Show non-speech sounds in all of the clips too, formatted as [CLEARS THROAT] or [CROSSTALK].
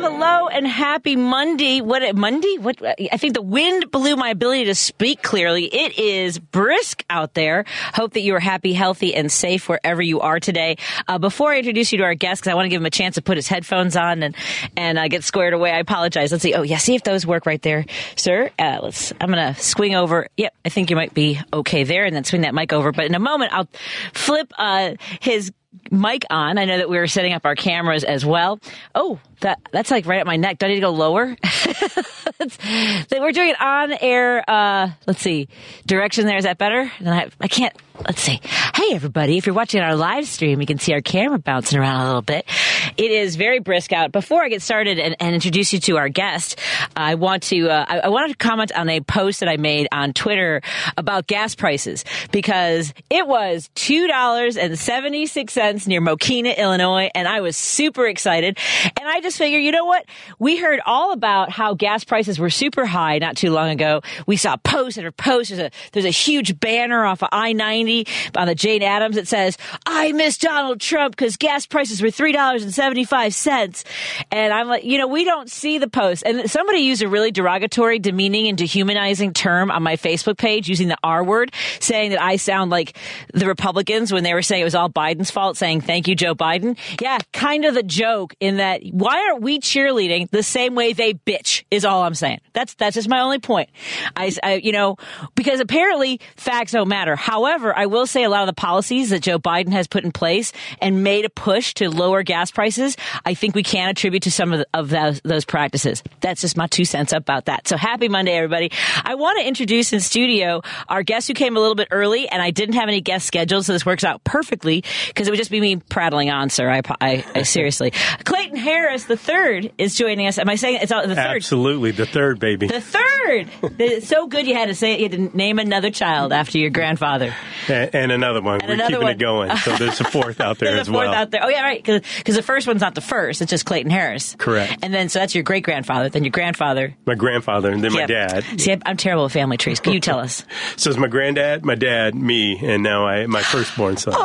Hello, hello, and happy Monday. What Monday? What I think the wind blew my ability to speak clearly. It is brisk out there. Hope that you are happy, healthy, and safe wherever you are today. Uh, before I introduce you to our guest, because I want to give him a chance to put his headphones on and and uh, get squared away. I apologize. Let's see. Oh yeah, see if those work right there, sir. Uh, let's. I'm gonna swing over. Yep, I think you might be okay there, and then swing that mic over. But in a moment, I'll flip uh, his mic on. I know that we were setting up our cameras as well. Oh, that that's like right at my neck. Do I need to go lower? [LAUGHS] We're doing it on air. Uh, let's see, direction there is that better? And I, I can't. Let's see. Hey everybody, if you're watching our live stream, you can see our camera bouncing around a little bit. It is very brisk out. Before I get started and, and introduce you to our guest, I want to uh, I, I wanted to comment on a post that I made on Twitter about gas prices because it was two dollars and seventy six cents near Mokena, Illinois, and I was super excited. And I just figured, you know what? We heard all about how gas prices were super high not too long ago. We saw post after post. There's a there's a huge banner off of I ninety on the Jane Addams that says, "I miss Donald Trump because gas prices were $3.75. And I'm like, you know, we don't see the post. And somebody used a really derogatory, demeaning, and dehumanizing term on my Facebook page using the R word, saying that I sound like the Republicans when they were saying it was all Biden's fault, saying thank you, Joe Biden. Yeah, kind of the joke in that why aren't we cheerleading the same way they bitch is all I'm saying. That's that's just my only point. I, I you know because apparently facts don't matter. However, I will say a lot of the policies that Joe Biden has put in place and made a push to lower gas prices, I think we can attribute to some of, the, of those, those practices. That's just my two cents about that. So happy Monday, everybody. I want to introduce in studio our guest who came a little bit early, and I didn't have any guests scheduled, so this works out perfectly because it would just be me prattling on, sir. I, I, I seriously. Clayton Harris, the third, is joining us. Am I saying it's all, the third? Absolutely, the third baby. The third. it's so good you had to say it. You had to name another child after your grandfather. And, and another one. And We're another keeping one. it going. So there's a fourth out [LAUGHS] there There's as a fourth well. out there. Oh yeah, right. Because the first one's not the first. It's just Clayton Harris. Correct. And then so that's your great grandfather. Then your grandfather. My grandfather and then my dad. See, I'm, terrible with family trees. Can you tell us? [LAUGHS] So it's my granddad, my dad, me, and now I my firstborn son. [GASPS]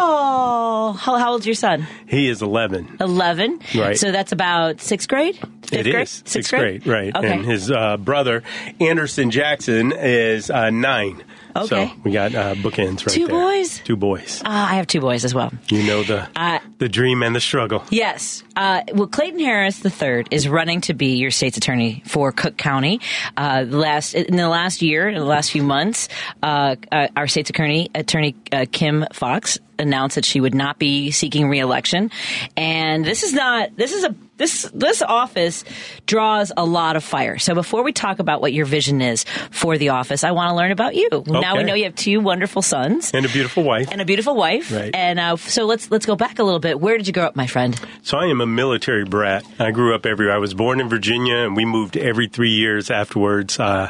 Oh, how, how old's your son? He is 11. Eleven. Right. So that's about sixth grade. Fifth It grade? is Sixth, grade, right? Okay. And his uh, brother Anderson Jackson is uh, nine. Okay. So we got uh, bookends right Two there. boys? Two boys. Ah, I have two boys as well. You know the Uh, the dream and the struggle. Yes. Uh, well, Clayton Harris III is running to be your state's attorney for Cook County. Uh, last in the last year, in the last few months, uh, uh, our state's attorney, Attorney uh, Kim Foxx, announced that she would not be seeking reelection. And this is not. This is a this this office draws a lot of fire. So before we talk about what your vision is for the office, I want to learn about you. Now we know you have two wonderful sons And a beautiful wife. and a beautiful wife. Right. And uh, so let's let's go back a little bit. Where did you grow up, my friend? So I am a military brat. I grew up everywhere. I was born in Virginia, and we moved every three years afterwards. Uh,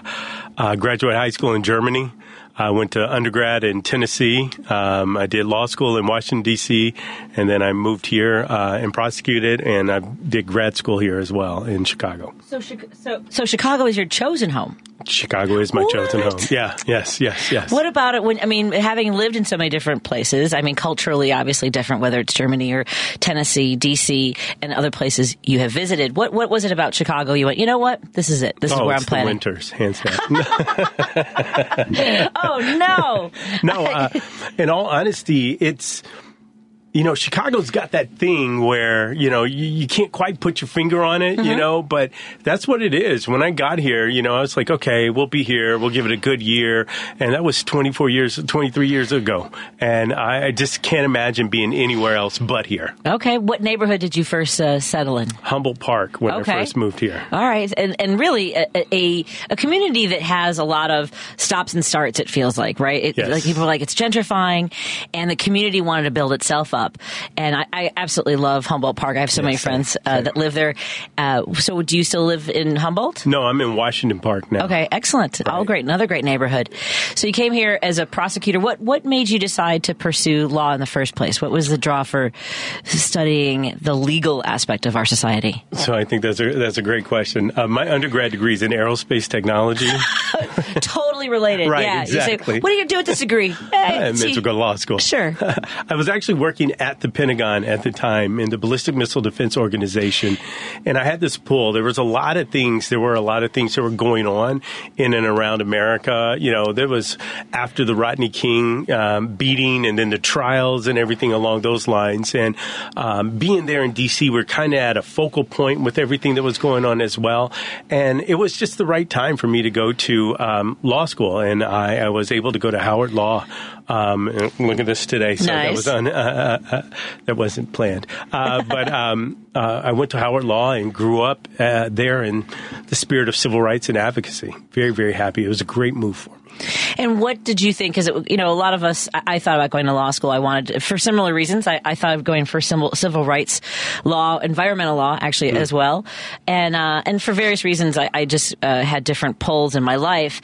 uh, graduated high school in Germany. I went to undergrad in Tennessee. Um, I did law school in Washington D.C., and then I moved here uh, and prosecuted, and I did grad school here as well in Chicago. So, so, so Chicago is your chosen home. Chicago is my chosen home. Yeah, yes, yes, yes. What about it when, I mean, having lived in so many different places, I mean, culturally, obviously different, whether it's Germany or Tennessee, DC, and other places you have visited. What, what was it about Chicago? You went, you know what? This is it. This is Oh, where it's I'm planning. the winters, hands down. [LAUGHS] [LAUGHS] Oh, no. [LAUGHS] no, uh, in all honesty, it's you know Chicago's got that thing where you know you, you can't quite put your finger on it, Mm-hmm. you know, but that's what it is. When I got here, you know, I was like, okay, we'll be here, we'll give it a good year, and that was 24 years, 23 years ago, and I, I just can't imagine being anywhere else but here. Okay. What neighborhood did you first uh, settle in? Humboldt Park when Okay. I first moved here. All right, and and really a, a a community that has a lot of stops and starts. It feels like right. It, Yes. Like people are like it's gentrifying, and the community wanted to build itself up. Up. And I, I absolutely love Humboldt Park. I have so many friends uh, that live there. Uh, so do you still live in Humboldt? No, I'm in Washington Park now. Okay, excellent. All great. Another great neighborhood. So you came here as a prosecutor. What what made you decide to pursue law in the first place? What was the draw for studying the legal aspect of our society? So I think that's a that's a great question. Uh, my undergrad degree is in aerospace technology. [LAUGHS] totally related. Right, yeah. Exactly. say, what are you going to do with this degree? [LAUGHS] I Hey, meant see- to go to law school. Sure. [LAUGHS] I was actually working at the Pentagon at the time in the Ballistic Missile Defense Organization, and I had this pull. There was a lot of things. There were a lot of things that were going on in and around America. You know, there was after the Rodney King um, beating, and then the trials and everything along those lines. And um, being there in D.C., we're kind of at a focal point with everything that was going on as well. And it was just the right time for me to go to um, law school, and I, I was able to go to Howard Law. Um, look at this today. So that was un, uh, uh, uh, that wasn't planned. Uh, [LAUGHS] but um, uh, I went to Howard Law and grew up uh, there in the spirit of civil rights and advocacy. Very, very happy. It was a great move for me. And what did you think? Because you know, a lot of us. I, I thought about going to law school. I wanted for similar reasons. I, I thought of going for civil, civil rights law, environmental law, actually Mm. as well. And uh, and for various reasons, I, I just uh, had different poles in my life.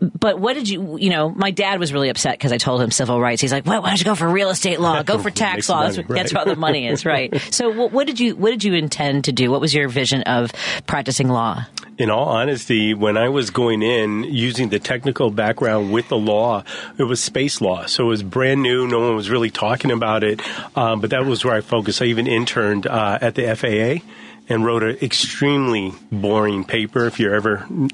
But what did you? You know, my dad was really upset because I told him civil rights. He's like, "Why, why don't you go for real estate law? [LAUGHS] Go for tax law. That's, money, what- that's right. where the money is, [LAUGHS] right?" So, what, what did you what did you intend to do? What was your vision of practicing law? In all honesty, when I was going in using the technical background with the law, it was space law. So it was brand new. No one was really talking about it. Um, but that was where I focused. I even interned uh, at the FAA and wrote an extremely boring paper, if you're ever an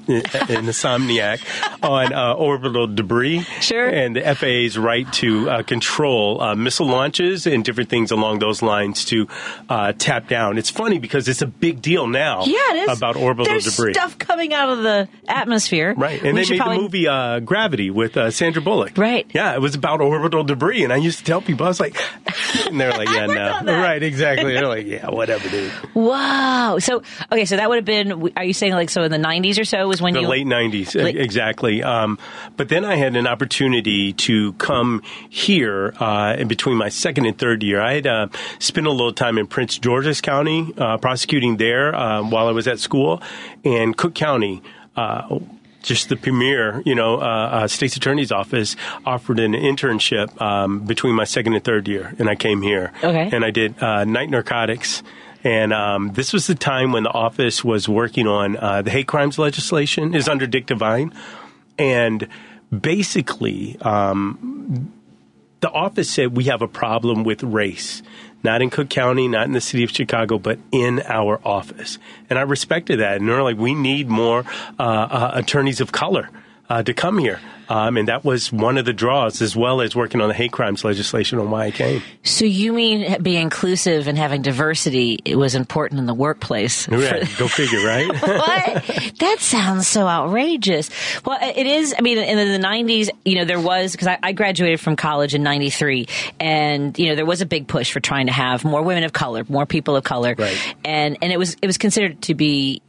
insomniac, on uh, orbital debris. Sure. And the FAA's right to uh, control uh, missile launches and different things along those lines to uh, tap down. It's funny because it's a big deal now Yeah, it is about orbital There's debris. stuff coming out of the atmosphere, Right, and We they made probably- the movie uh, Gravity with uh, Sandra Bullock. Right. Yeah, it was about orbital debris, and I used to tell people, I was like, [LAUGHS] and they're like, yeah, no, right, exactly. They're like, [LAUGHS] yeah, whatever, dude. Wow. Oh, so okay, so that would have been. Are you saying like so in the '90s or so was when The you late '90s, Late- exactly. Um, but then I had an opportunity to come here uh, in between my second and third year. I had uh, spent a little time in Prince George's County uh, prosecuting there um, while I was at school, and Cook County. Uh, just the premier, you know, uh, uh, state's attorney's office offered an internship um, between my second and third year, and I came here. Okay. And I did uh, night narcotics. And um, this was the time when the office was working on uh, the hate crimes legislation. is under Dick Devine, and basically, um, the office said we have a problem with race, not in Cook County, not in the city of Chicago, but in our office. And I respected that. And they're like, we need more uh, uh, attorneys of color. Uh, to come here. Um, and that was one of the draws, as well as working on the hate crimes legislation on why I came. So you mean being inclusive and having diversity it was important in the workplace? Right. Go figure, right? [LAUGHS] what? That sounds so outrageous. Well, it is. I mean, in the '90s, you know, there was because I, I graduated from college in '93, and you know, there was a big push for trying to have more women of color, more people of color, Right. and and it was it was considered to be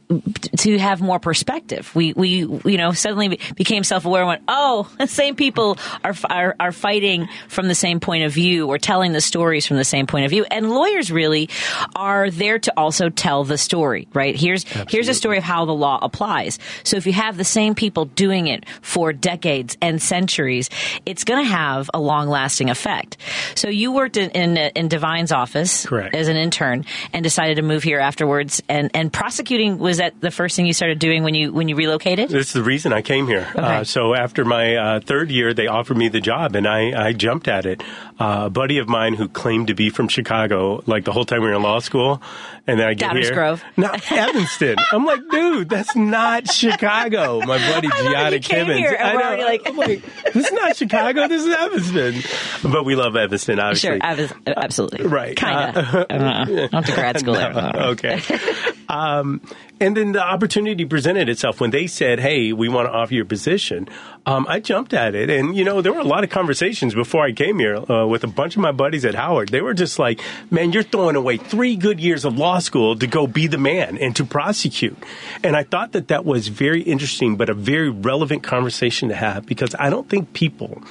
to have more perspective. We we you know suddenly became self aware and went, oh, the [LAUGHS] same people are, are are fighting from the same point of view or telling the stories from the same point of view. And lawyers really are there to also tell the story, right? Here's here's a story of how the law applies. So if you have the same people doing it for decades and centuries, it's going to have a long lasting effect. So you worked in in, in Devine's office Correct. as an intern and decided to move here afterwards. And and prosecuting was that the first thing you started doing when you when you relocated? This is the reason I came here. Uh, so after my uh, third year, they offered me the job, and I, I jumped at it. Uh, a buddy of mine who claimed to be from Chicago, like the whole time we were in law school, and then I get Downers here, Grove. no, Evanston. I'm like, dude, that's not Chicago. My buddy Giada and I know. like- I'm like, this is not Chicago. This is Evanston. But we love Evanston, obviously. Sure, was, absolutely. Right. Kind of. Uh, I don't know. I went to grad school there. No, okay. [LAUGHS] um, and then the opportunity presented itself when they said, "Hey, we want to offer you a position." Um, I jumped at it, and you know there were a lot of conversations before I came here uh, with a bunch of my buddies at Howard. They were just like, "Man, you're throwing away three good years of law school to go be the man and to prosecute." And I thought that that was very interesting, but a very relevant conversation to have because I don't think people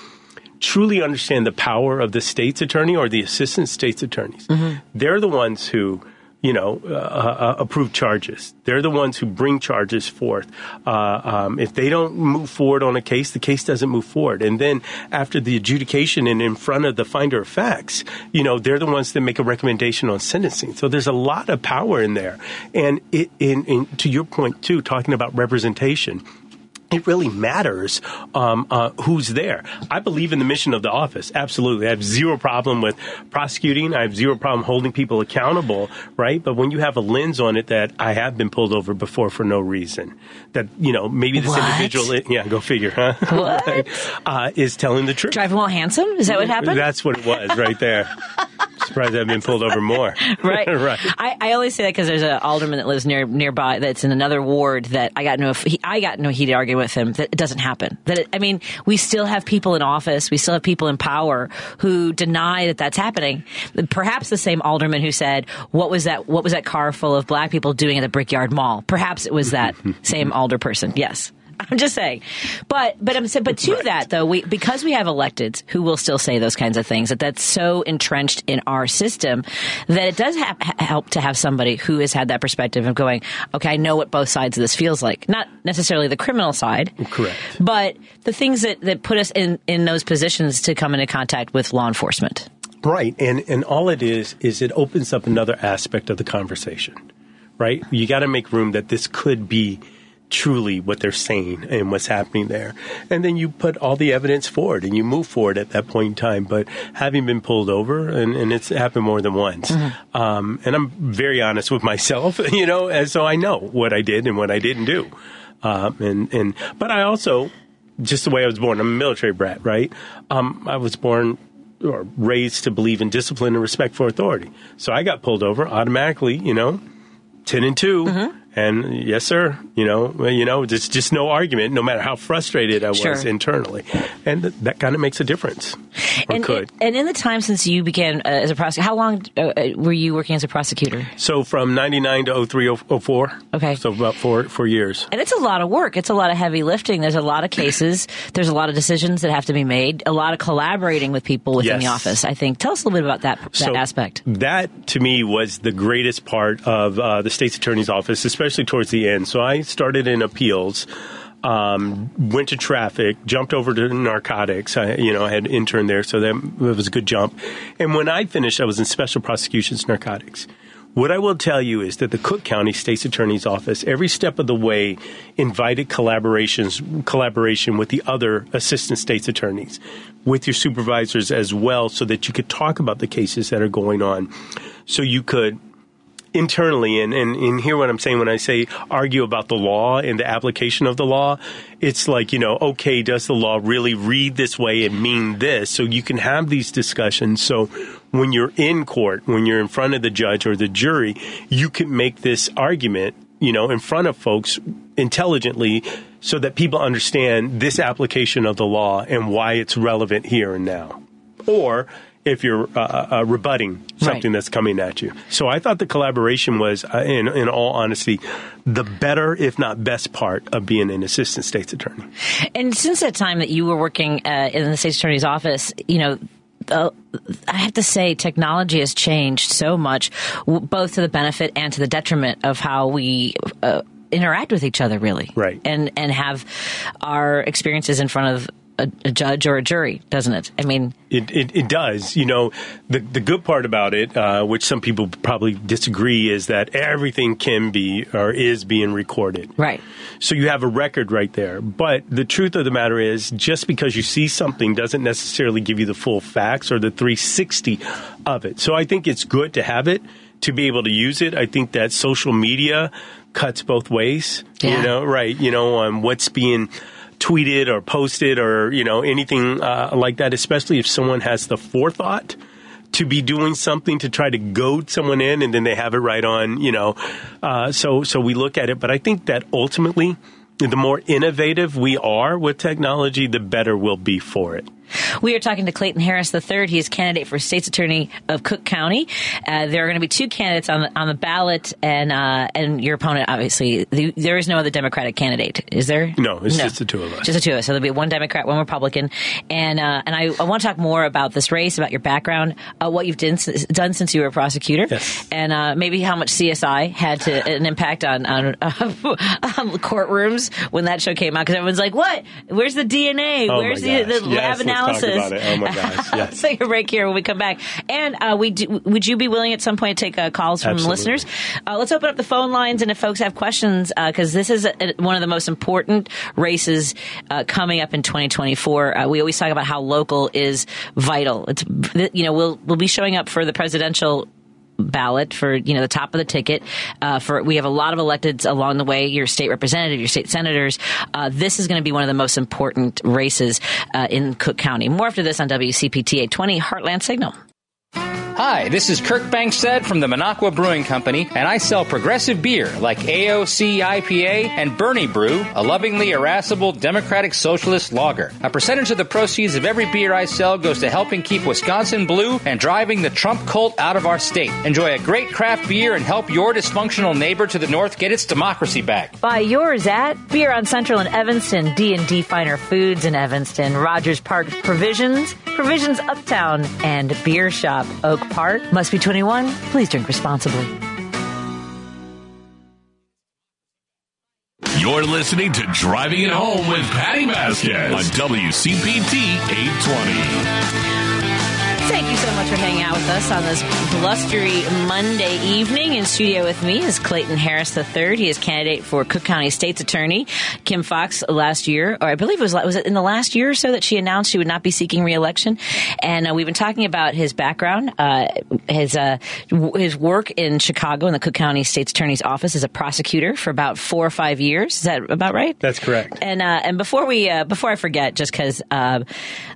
truly understand the power of the state's attorney or the assistant state's attorneys. They're the ones who you know, uh, uh, approve charges. They're the ones who bring charges forth. Uh, um, if they don't move forward on a case, the case doesn't move forward. And then after the adjudication and in front of the finder of facts, you know, they're the ones that make a recommendation on sentencing. So there's a lot of power in there. And it, in, in, to your point too, talking about representation it really matters um, uh, who's there. I believe in the mission of the office. Absolutely. I have zero problem with prosecuting. I have zero problem holding people accountable, right? But when you have a lens on it that I have been pulled over before for no reason, that, you know, maybe this What? individual, yeah, go figure, huh? [LAUGHS] What? uh, is telling the truth. Driving while handsome? Is that what happened? That's what it was right there. [LAUGHS] Surprised I've been pulled over more. [LAUGHS] right. [LAUGHS] right. I, I only say that because there's an alderman that lives near nearby that's in another ward that I got no he, I got no heated argument with him that it doesn't happen. That it, I mean, we still have people in office, we still have people in power who deny that that's happening. Perhaps the same alderman who said, "What was that? What was that car full of black people doing at the Brickyard Mall?" Perhaps it was that [LAUGHS] same alder person. Yes. I'm just saying, but but I'm saying, but to Right. that though, we because we have electeds who will still say those kinds of things that that's so entrenched in our system that it does ha- help to have somebody who has had that perspective of going, okay, I know what both sides of this feels like, not necessarily the criminal side, Correct. but the things that that put us in in those positions to come into contact with law enforcement. Right, and and all it is is it opens up another aspect of the conversation, right? You got to make room that this could be truly what they're saying and what's happening there, and then you put all the evidence forward and you move forward at that point in time. But having been pulled over, and, and it's happened more than once, um, and I'm very honest with myself, [LAUGHS] you know, and so I know what I did and what I didn't do, um, and and but I also just the way I was born. I'm a military brat, right? Um, I was born or raised to believe in discipline and respect for authority. So I got pulled over automatically, you know, 10 and 2. And yes, sir, you know, you know, it's just no argument, no matter how frustrated I was Sure. internally. And th- that kind of makes a difference. Or and, could. and in the time since you began uh, as a prosecutor, how long uh, uh, were you working as a prosecutor? so from 99 to 03, 04. Okay. So about four, four years. And it's a lot of work. It's a lot of heavy lifting. There's a lot of cases. [LAUGHS] There's a lot of decisions that have to be made. A lot of collaborating with people within the office. I think. Tell us a little bit about that that So aspect. That to me was the greatest part of uh, the state's attorney's office, especially towards the end. So I started in appeals. Um, went to traffic, jumped over to narcotics. I, you know, I had interned there, so that was a good jump. And when I finished, I was in special prosecutions narcotics. What I will tell you is that the Cook County State's Attorney's Office, every step of the way, invited collaborations, collaboration with the other assistant state's attorneys, with your supervisors as well, so that you could talk about the cases that are going on. So you could internally and, and, and hear what I'm saying when I say argue about the law and the application of the law. It's like, you know, okay, does the law really read this way and mean this? So you can have these discussions. So when you're in court, when you're in front of the judge or the jury, you can make this argument, you know, in front of folks intelligently so that people understand this application of the law and why it's relevant here and now. Or if you're uh, uh, rebutting something Right. that's coming at you. So I thought the collaboration was, uh, in, in all honesty, the better, if not best part of being an assistant state's attorney. And since that time that you were working uh, in the state's attorney's office, you know. Uh, I have to say, technology has changed so much, w- both to the benefit and to the detriment of how we uh, interact with each other, really. Right. And and have our experiences in front of a, a judge or a jury, doesn't it? I mean, It, it, it does. You know, the, the good part about it, uh, which some people probably disagree, is that everything can be or is being recorded. right. So you have a record right there. But the truth of the matter is, just because you see something doesn't necessarily give you the full facts or the 360 of it. So I think it's good to have it, to be able to use it. I think that social media cuts both ways. Yeah. You know, right? You know, on what's being tweeted or posted or, you know, anything uh, like that, especially if someone has the forethought to be doing something to try to goad someone in and then they have it right on, you know. Uh, so, so we look at it. But I think that ultimately, the more innovative we are with technology, the better we'll be for it. We are talking to Clayton Harris III. He is candidate for state's attorney of Cook County. Uh, there are going to be two candidates on the, on the ballot, and uh, and your opponent, obviously, the, there is no other Democratic candidate, is there? No, it's just the two of us. Just the two of us. So there'll be one Democrat, one Republican, and uh, and I, I want to talk more about this race, about your background, uh, what you've done, done since you were a prosecutor, Yes. and uh, maybe how much CSI had to an impact on on, [LAUGHS] on courtrooms when that show came out because everyone's like, "What? Where's the DNA? Oh Where's the, the lab Yes, let's talk analysis?" about it. Oh my gosh, [LAUGHS] yes. Let's take a break here when we come back. And uh, we do, would you be willing at some point to take uh, calls from Absolutely. listeners? Uh, let's open up the phone lines, and if folks have questions, because this is a, one of the most important races uh, coming up in 2024. Uh, we always talk about how local is vital. It's you know we'll we'll be showing up for the presidential ballot for you know the top of the ticket uh, for we have a lot of electeds along the way your state representative your state senators. Uh, this is going to be one of the most important races uh, in cook county. More after this on wcpt 820 heartland signal Hi, this is Kirk Bangstad from the Minocqua Brewing Company, and I sell progressive beer like AOC IPA and Bernie Brew, a lovingly irascible Democratic Socialist lager. A percentage of the proceeds of every beer I sell goes to helping keep Wisconsin blue and driving the Trump cult out of our state. Enjoy a great craft beer and help your dysfunctional neighbor to the north get its democracy back. Buy yours at Beer on Central in Evanston, D&D Finer Foods in Evanston, Rogers Park Provisions, Provisions Uptown, and Beer Shop Oak Park. Must be 21. Please drink responsibly. You're listening to Driving It Home with Patti Vasquez on WCPT 820. Thank you so much for hanging out with us on this blustery Monday evening. In studio with me is Clayton Harris III. He is candidate for Cook County State's Attorney. Kim Foxx last year, or I believe it was was it in the last year or so that she announced she would not be seeking reelection. And uh, we've been talking about his background, uh, his uh, w- his work in Chicago in the Cook County State's Attorney's office as a prosecutor for about four or five years. Is that about right? That's correct. And uh, and before we uh, before I forget, just because uh,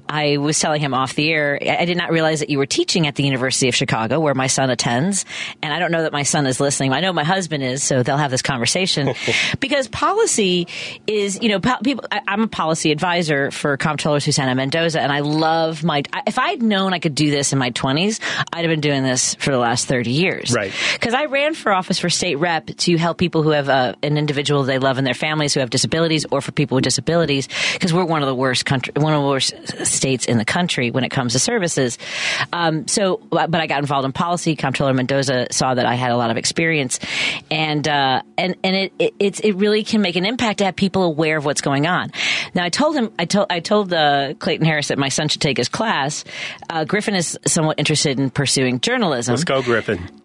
I was telling him off the air, I I did not realize that you were teaching at the University of Chicago, where my son attends. And I don't know that my son is listening. I know my husband is, so they'll have this conversation. [LAUGHS] because policy is, you know, po- people. I, I'm a policy advisor for Comptroller Susana Mendoza, and I love my. I- If I had known I could do this in my 20s, I'd have been doing this for the last 30 years. Right. Because I ran for office for state rep to help people who have uh, an individual they love in their families who have disabilities, or for people with disabilities, because we're one of the worst country, one of the worst states in the country when it comes to services. Um, so, but I got involved in policy. Comptroller Mendoza saw that I had a lot of experience, and uh, and and it, it it's it really can make an impact to have people aware of what's going on. Now, I told him, I told I told uh, Clayton Harris that my son should take his class. Uh, Griffin is somewhat interested in pursuing journalism. Let's go, Griffin. [LAUGHS]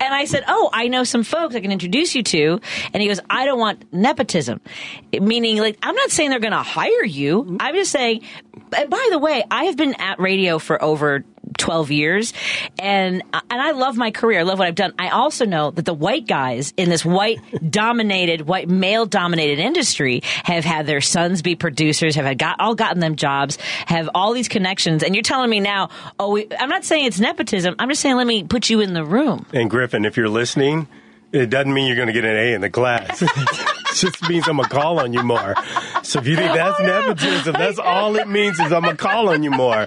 And I said, "Oh, I know some folks I can introduce you to." And he goes, "I don't want nepotism," meaning like I'm not saying they're going to hire you. I'm just saying. And by the way, I have been at radio for over 12 years and and I love my career. I love what I've done. I also know that the white guys in this white [LAUGHS] dominated, white male dominated industry have had their sons be producers, have had got all gotten them jobs, have all these connections. And you're telling me now, oh, we, I'm not saying it's nepotism. I'm just saying let me put you in the room. And Griffin, if you're listening, it doesn't mean you're going to get an A in the class. [LAUGHS] it just means I'm going to call on you more. So if you think that's Oh, no. nepotism, that's all it means is I'm going to call on you more.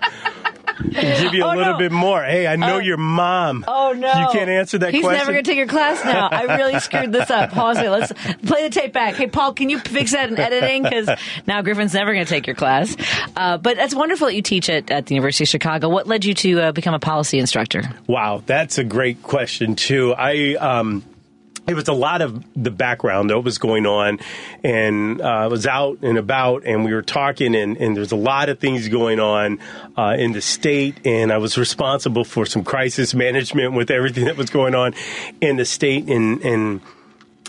And [LAUGHS] give you a Oh, little no. bit more. Hey, I know your mom. Oh no! You can't answer that He's question. never going to take your class now. I really [LAUGHS] screwed this up. Pause it. Let's play the tape back. Hey, Paul, can you fix that in editing? Because now Griffin's never going to take your class. Uh, but that's wonderful that you teach at, at the University of Chicago. What led you to uh, become a policy instructor? Wow, that's a great question too. I um, it was a lot of the background that was going on, and uh, I was out and about, and we were talking, and, and there's a lot of things going on uh, in the state, and I was responsible for some crisis management with everything that was going on in the state, and and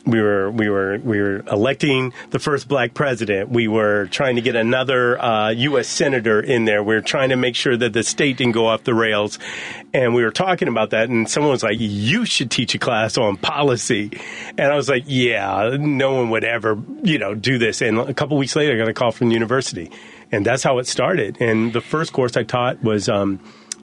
we were we were we were electing the first black president. We were trying to get another uh, U.S. senator in there. We were trying to make sure that the state didn't go off the rails, and we were talking about that. And someone was like, "You should teach a class on policy," and I was like, "Yeah, no one would ever, you know, do this." And a couple weeks later, I got a call from the university, and that's how it started. And the first course I taught was um,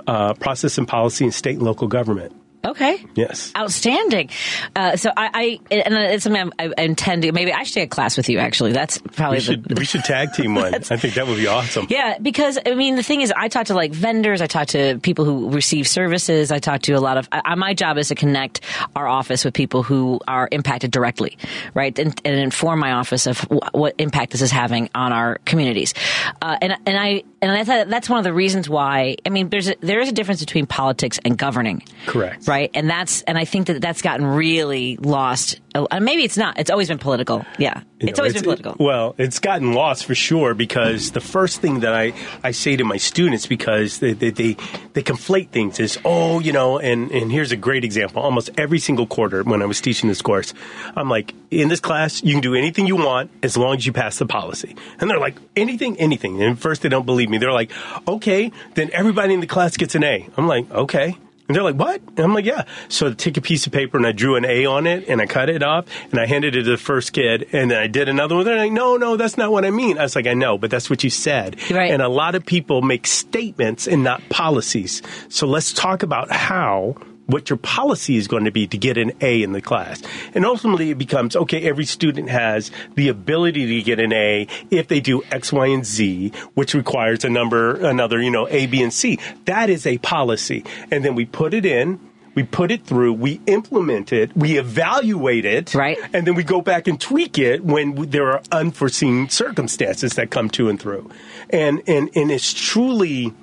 uh, process and policy in state and local government Okay. Yes. Outstanding. Uh, so I, I, and it's something I, I intend to. Maybe I should take a class with you. Actually, that's probably We should the, we should tag team one. [LAUGHS] I think that would be awesome. Yeah, because I mean, the thing is, I talk to like vendors, I talk to people who receive services, I talk to a lot of. I, my job is to connect our office with people who are impacted directly, right, and, and inform my office of w- what impact this is having on our communities. Uh, and and I and I thought that's one of the reasons why. I mean, there's a, there is a difference between politics and governing. Correct. Right, and that's and I think that that's gotten really lost. Uh, maybe it's not. It's always been political. Yeah, You it's know, always been political. well, it's gotten lost for sure because the first thing that I, I say to my students because they, they, they, they conflate things is, oh, you know, and, and here's a great example. Almost every single quarter when I was teaching this course, I'm like, in this class, you can do anything you want as long as you pass the policy. And they're like, anything, anything. And at first they don't believe me. They're like, okay, then everybody in the class gets an A. I'm like, okay. And they're like, what? And I'm like, yeah. So I took a piece of paper and I drew an A on it and I cut it off and I handed it to the first kid and then I did another one. They're like, no, no, that's not what I mean. I was like, I know, but that's what you said. Right. And a lot of people make statements and not policies. So let's talk about how what your policy is going to be to get an A in the class. And ultimately it becomes, okay, every student has the ability to get an A if they do X, Y, and Z, which requires a number, another, you know, A, B, and C. That is a policy. And then we put it in. We put it through, we implement it, we evaluate it, Right. and then we go back and tweak it when there are unforeseen circumstances that come to and through. And and and it's truly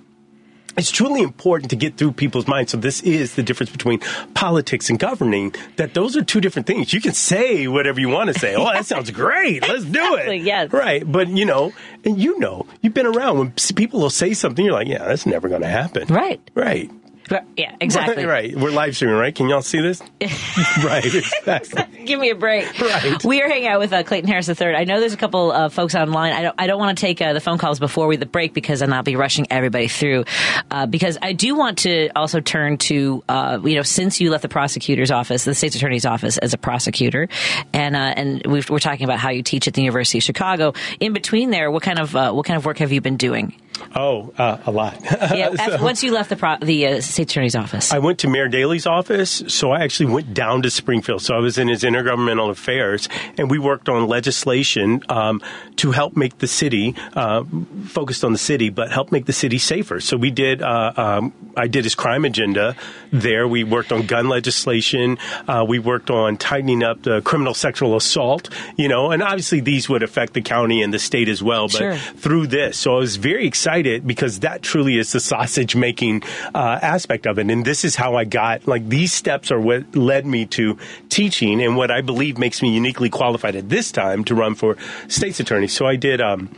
it's truly important to get through people's minds. So this is the difference between politics and governing. That those are two different things. You can say whatever you want to say. Oh, that sounds great. Let's do it. yes. Right. But you know, and you know, you've been around when people will say something. You're like, yeah, that's never going to happen. Right. Right. Right. Yeah. Exactly. Right. We're live streaming, right? Can y'all see this? [LAUGHS] right. Exactly. Give me a break. Right. We are hanging out with uh, Clayton Harris III. I know there's a couple uh, folks online. I don't. I don't want to take uh, the phone calls before we the break because then I'll be rushing everybody through. Uh, because I do want to also turn to uh, you know since you left the prosecutor's office, the state's attorney's office as a prosecutor, and uh, and we've, we're talking about how you teach at the University of Chicago. In between there, what kind of uh, what kind of work have you been doing? Oh, uh, a lot. Yeah. [LAUGHS] So- once you left the pro- the state's attorney's office. I went to Mayor Daley's office, so I actually went down to Springfield. So I was in his intergovernmental affairs, and we worked on legislation um, to help make the city uh, focused on the city, but help make the city safer. So we did. Uh, um, I did his crime agenda there. We worked on gun legislation. Uh, we worked on tightening up the criminal sexual assault. You know, and obviously these would affect the county and the state as well. But Sure. through this. So I was very excited because that truly is the sausage making uh, aspect of it. And this is how I got, like, these steps are what led me to teaching and what I believe makes me uniquely qualified at this time to run for state's attorney. So I did. Um,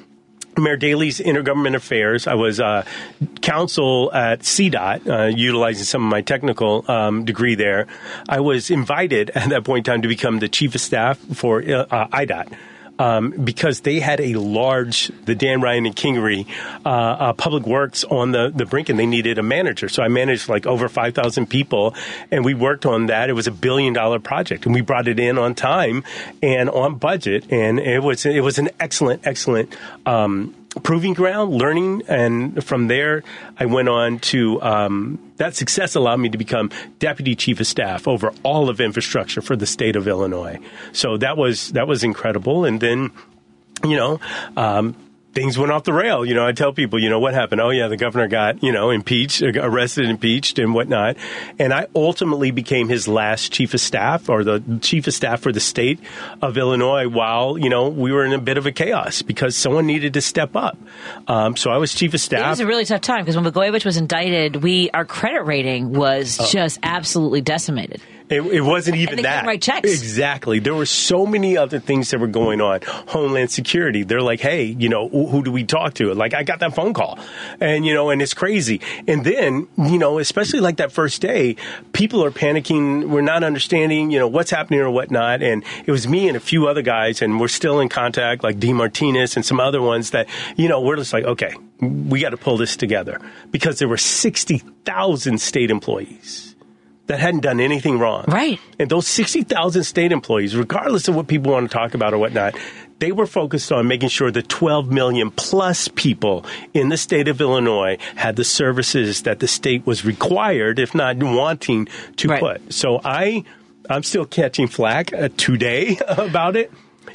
Mayor Daley's Intergovernment Affairs. I was uh, counsel at CDOT, uh, utilizing some of my technical um, degree there. I was invited at that point in time to become the chief of staff for uh, IDOT. Um, because they had a large, the Dan Ryan and Kingery uh, uh, Public Works on the, the brink, and they needed a manager. So I managed like over 5,000 people, and we worked on that. It was a billion dollar project, and we brought it in on time and on budget, and it was it was an excellent, excellent um, proving ground, learning, and from there I went on to um, that success allowed me to become deputy chief of staff over all of infrastructure for the state of Illinois. So that was that was incredible, and then you know. Um, Things went off the rail. You know, I tell people, you know, what happened? Oh, yeah, the governor got, you know, impeached, uh, arrested, impeached, and whatnot. And I ultimately became his last chief of staff or the chief of staff for the state of Illinois while, you know, we were in a bit of a chaos because someone needed to step up. Um, so I was chief of staff. It was a really tough time because when Blagojevich was indicted, we our credit rating was Oh. just absolutely decimated. It, it wasn't even that. write checks. Exactly. There were so many other things that were going on. Homeland Security. They're like, hey, you know, who, who do we talk to? Like, I got that phone call, and you know, and it's crazy. And then, you know, especially like that first day, people are panicking. We're not understanding, you know, what's happening or whatnot. And it was me and a few other guys, and we're still in contact, like D. Martinez and some other ones that, you know, we're just like, okay, we got to pull this together because there were sixty thousand state employees that hadn't done anything wrong. Right. And those 60,000 state employees, regardless of what people want to talk about or whatnot, They were focused on making sure the 12 million plus people in the state of Illinois had the services that the state was required, if not wanting, to Right. put. So I, I'm still catching flack uh, today [LAUGHS] about it.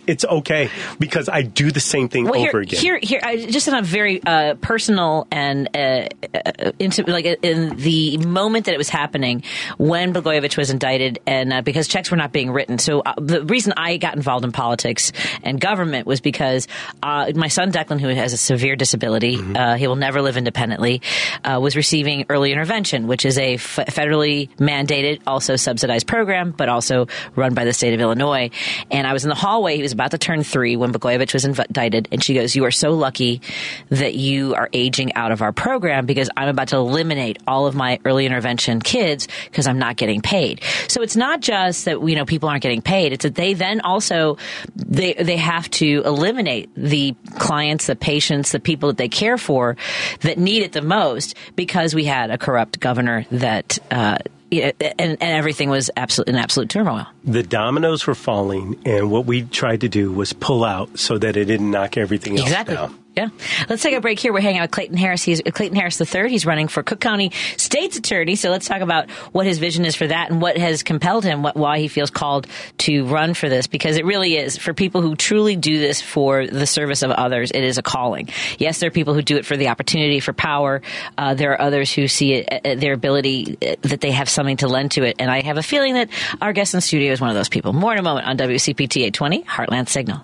It's okay because I do the same thing Well, over here, again. here, here, I, just on a very uh, personal and uh, uh, into like in the moment that it was happening when Blagojevich was indicted, and uh, because checks were not being written. So uh, the reason I got involved in politics and government was because uh, my son Declan, who has a severe disability, Mm-hmm. uh, he will never live independently, uh, was receiving early intervention, which is a f- federally mandated, also subsidized program, but also run by the state of Illinois. And I was in the hallway. He was about to turn three when Blagojevich was indicted, and she goes, "You are so lucky that you are aging out of our program because I'm about to eliminate all of my early intervention kids because I'm not getting paid." So it's not just that you know people aren't getting paid; it's that they then also they they have to eliminate the clients, the patients, the people that they care for that need it the most because we had a corrupt governor that. Uh, and, and everything was absolute in absolute turmoil. the dominoes were falling, and what we tried to do was pull out so that it didn't knock everything else Exactly. down. Yeah. Let's take a break here. We're hanging out with Clayton Harris. He's Clayton Harris III. He's running for Cook County State's Attorney. So let's talk about what his vision is for that and what has compelled him, what, why he feels called to run for this. Because it really is for people who truly do this for the service of others. It is a calling. Yes, there are people who do it for the opportunity, for power. Uh, there are others who see it, uh, their ability uh, that they have something to lend to it. And I have a feeling that our guest in the studio is one of those people. More in a moment on WCPT 820 Heartland Signal.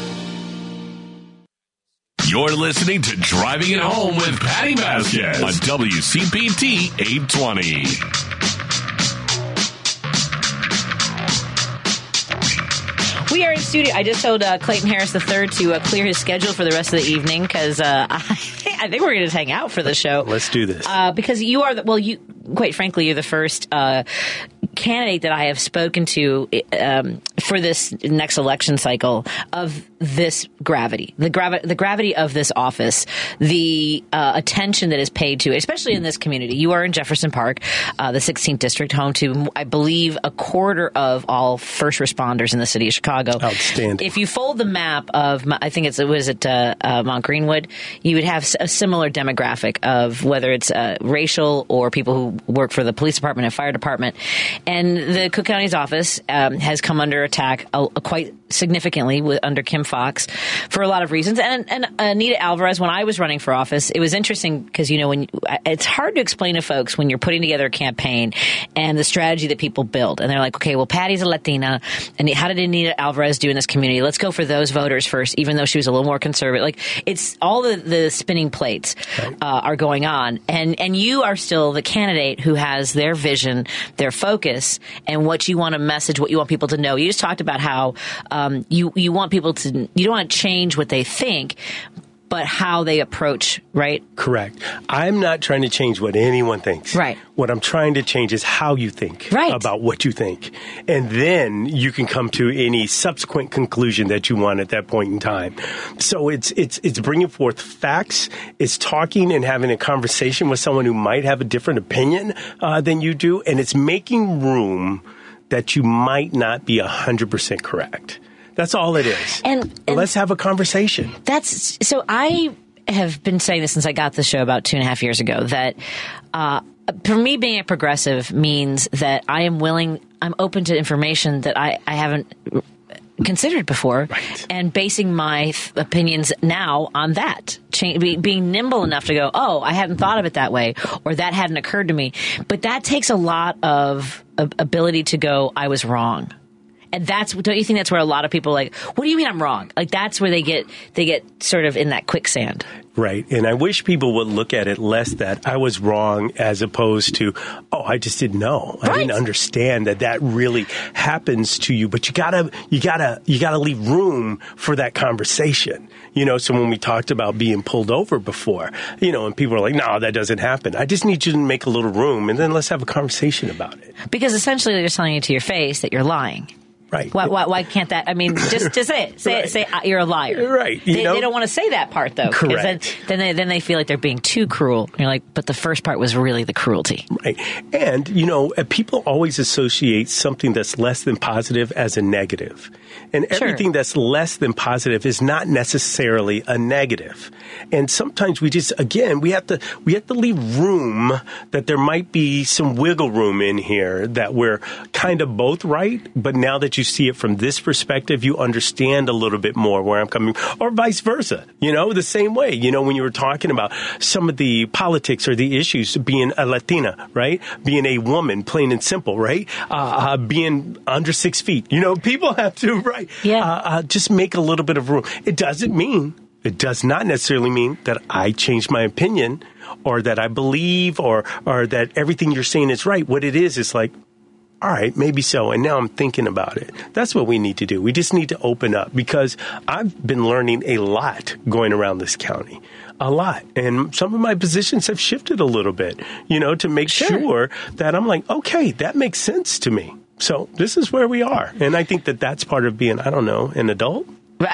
You're listening to Driving It Home with Patti Vasquez on WCPT 820. We are in studio. I just told uh, Clayton Harris III to uh, clear his schedule for the rest of the evening because uh, I, [LAUGHS] I think we're going to hang out for the show. Let's do this. Uh, because you are the, well, you quite frankly, you're the first uh, candidate that I have spoken to um, for this next election cycle of this gravity, the gravity, the gravity of this office, the uh, attention that is paid to, it, especially in this community. You are in Jefferson Park, uh, the 16th district, home to, I believe, a quarter of all first responders in the city of Chicago. Outstanding. If you fold the map of, I think it's was it uh, uh, Mount Greenwood, you would have a similar demographic of whether it's uh, racial or people who work for the police department and fire department. And the Cook County's office um, has come under attack uh, quite significantly with, under Kim Foxx for a lot of reasons. And, and Anita Alvarez, when I was running for office, it was interesting because you know when you, it's hard to explain to folks when you're putting together a campaign and the strategy that people build, and they're like, okay, well, Patti's a Latina, and how did Anita Alvarez do in this community? Let's go for those voters first, even though she was a little more conservative. Like it's all the, the spinning plates uh, are going on, and and you are still the candidate who has their vision, their focus, and what you want to message, what you want people to know. You just talked about how um, you you want people to you don't want to change what they think, but how they approach, right? Correct. I'm not trying to change what anyone thinks. Right. What I'm trying to change is how you think Right. about what you think. And then you can come to any subsequent conclusion that you want at that point in time. So it's it's it's bringing forth facts, it's talking and having a conversation with someone who might have a different opinion uh, than you do, and it's making room that you might not be 100% correct. That's all it is. And- and- let's have a conversation. That's so. I have been saying this since I got the show about two and a half years ago. That uh, for me, being a progressive means that I am willing. I'm open to information that I, I haven't considered before, Right. and basing my th- opinions now on that. Cha- be, being nimble enough to go, oh, I hadn't thought of it that way, or that hadn't occurred to me. But that takes a lot of, of ability to go, I was wrong and that's don't you think that's where a lot of people are like, what do you mean I'm wrong? Like that's where they get they get sort of in that quicksand. Right. And I wish people would look at it less that I was wrong as opposed to, oh, I just didn't know. I didn't understand that that really happens to you. But you gotta, you gotta, you gotta leave room for that conversation. You know, so when we talked about being pulled over before, you know, and people are like, no, that doesn't happen. I just need you to make a little room and then let's have a conversation about it. Because essentially they're telling you to your face that you're lying. Right. Why, why, why can't that? I mean, just just say it. [LAUGHS] Say Right. it. Say you're a liar. Right. You They, know? they don't want to say that part though. Correct. Then, then they then they feel like they're being too cruel. And you're like, but the first part was really the cruelty. Right. And, you know, uh, people always associate something that's less than positive as a negative. And Sure. everything that's less than positive is not necessarily a negative. And sometimes we just, again, we have to, we have to leave room that there might be some wiggle room in here that we're kind of both right. But now that you see it from this perspective, you understand a little bit more where I'm coming, or vice versa. You know, the same way, you know, when you were talking about some of the politics or the issues being a Latina, right? Being a woman, plain and simple, right? Uh, uh, being under six feet. You know, people have to, right? Yeah. Uh, uh, just make a little bit of room. It doesn't mean, it does not necessarily mean that I change my opinion or that I believe or, or that everything you're saying is right. What it is, is like, all right, maybe so. And now I'm thinking about it. That's what we need to do. We just need to open up because I've been learning a lot going around this county. A lot. And some of my positions have shifted a little bit, you know, to make Sure. sure that I'm like, okay, that makes sense to me. So this is where we are. And I think that that's part of being, I don't know, an adult. [LAUGHS]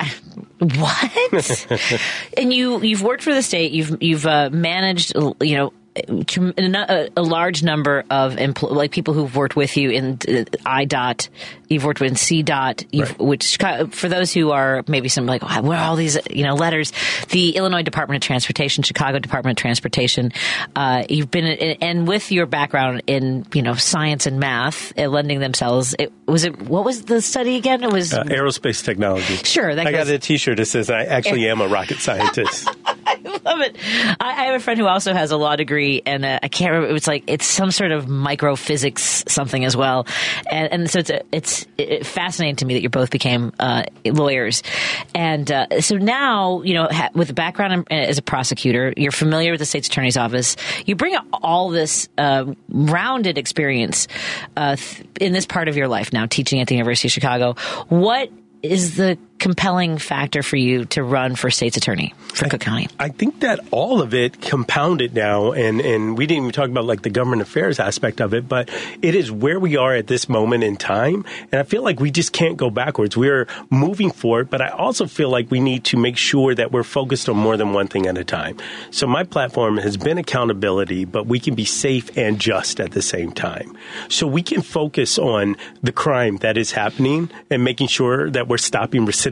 What? [LAUGHS] and you you've worked for the state. You've you've uh, managed you know tr- a, a large number of empl- like people who've worked with you in uh, IDOT. You've worked with CDOT. You've, Right. Which for those who are maybe some like "Wow, where are all these you know letters? The Illinois Department of Transportation, Chicago Department of Transportation. Uh, you've been in, and with your background in you know science and math, uh, lending themselves. It was it. What was the study again? It was Uh, aerospace technology. Sure, that I got a T-shirt that says I actually am a rocket scientist. [LAUGHS] [LAUGHS] love it. I, I have a friend who also has a law degree, and uh, I can't remember. It's like it's some sort of microphysics something as well, and, and so it's it's it, fascinating to me that you both became uh, lawyers, and uh, so now you know ha- with a background in, as a prosecutor, you're familiar with the state's attorney's office. You bring all this uh, rounded experience uh, th- in this part of your life now, teaching at the University of Chicago. What is the compelling factor for you to run for state's attorney for Cook County? I think that all of it compounded now, and, and we didn't even talk about like the government affairs aspect of it, but it is where we are at this moment in time. And I feel like we just can't go backwards. We're moving forward, but I also feel like we need to make sure that we're focused on more than one thing at a time. So my platform has been accountability, but we can be safe and just at the same time. So we can focus on the crime that is happening and making sure that we're stopping recidivism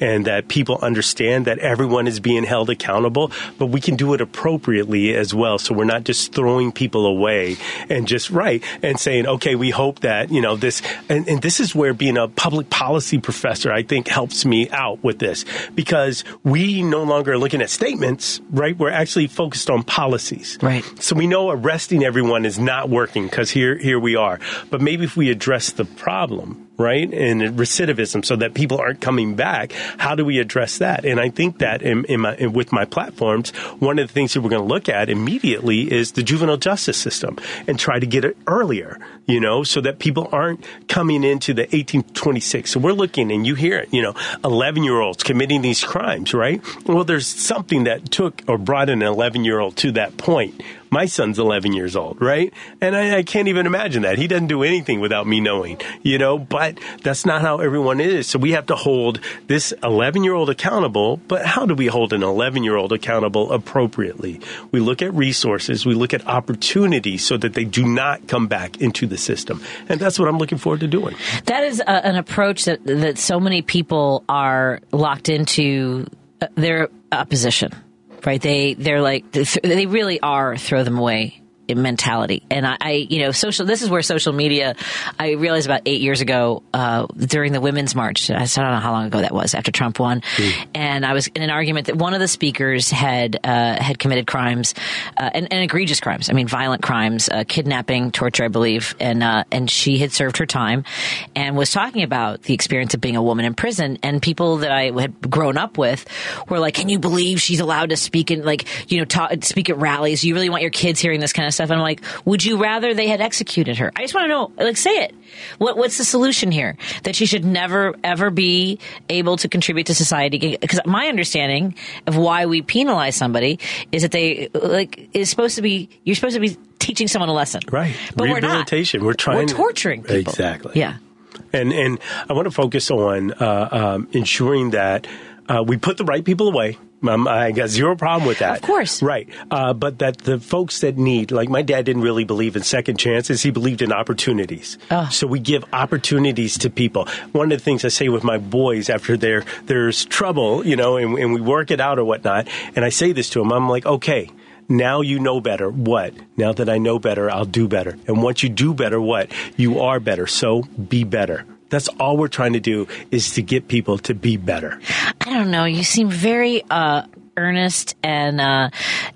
and that people understand that everyone is being held accountable, but we can do it appropriately as well. So we're not just throwing people away and just right and saying, okay, we hope that, you know, this, and, and this is where being a public policy professor, I think helps me out with this because we no longer are looking at statements, right? We're actually focused on policies. Right. So we know arresting everyone is not working because here, here we are. But maybe if we address the problem, right, and recidivism, so that people aren't coming back, how do we address that? And I think that in, in my, in, with my platforms, one of the things that we're going to look at immediately is the juvenile justice system and try to get it earlier, you know, so that people aren't coming into the 1826. So we're looking, and you hear it, you know, 11 year olds committing these crimes, right? Well, there's something that took or brought an 11 year old to that point. My son's 11 years old, right? And I, I can't even imagine that. He doesn't do anything without me knowing, you know, but that's not how everyone is. So we have to hold this 11 year old accountable, but how do we hold an 11 year old accountable appropriately? We look at resources, we look at opportunities so that they do not come back into the system. And that's what I'm looking forward to doing. That is a, an approach that that so many people are locked into uh, their opposition. Right? They they're like they really are throw them away mentality. And I, I, you know, social. This is where social media. I realized about eight years ago uh, during the Women's March. I don't know how long ago that was after Trump won, and I was in an argument that one of the speakers had uh, had committed crimes uh, and, and egregious crimes. I mean, violent crimes, uh, kidnapping, torture, I believe, and uh, and she had served her time, and was talking about the experience of being a woman in prison. And people that I had grown up with were like, "Can you believe she's allowed to speak in like you know talk, speak at rallies? You really want your kids hearing this kind of stuff?" And I'm like, "Would you rather they had executed her?" I just want to know, like, say it. What what's the solution here? That she should never ever be able to contribute to society? Because my understanding of why we penalize somebody is that they like is supposed to be you're supposed to be teaching someone a lesson, Right. But we're not. Rehabilitation. We're trying We're torturing people. Exactly. Yeah. And and I want to focus on uh, um, ensuring that uh, we put the right people away. Um, I got zero problem with that. Of course. Right. Uh, but that the folks that need, like my dad didn't really believe in second chances. He believed in opportunities. Oh. So we give opportunities to people. One of the things I say with my boys after there, there's trouble, you know, and, and we work it out or whatnot. And I say this to them. I'm like, okay, now you know better. What? Now that I know better, I'll do better. And once you do better, what? You are better. So be better. That's all we're trying to do is to get people to be better. I don't know. You seem very uh, earnest and uh,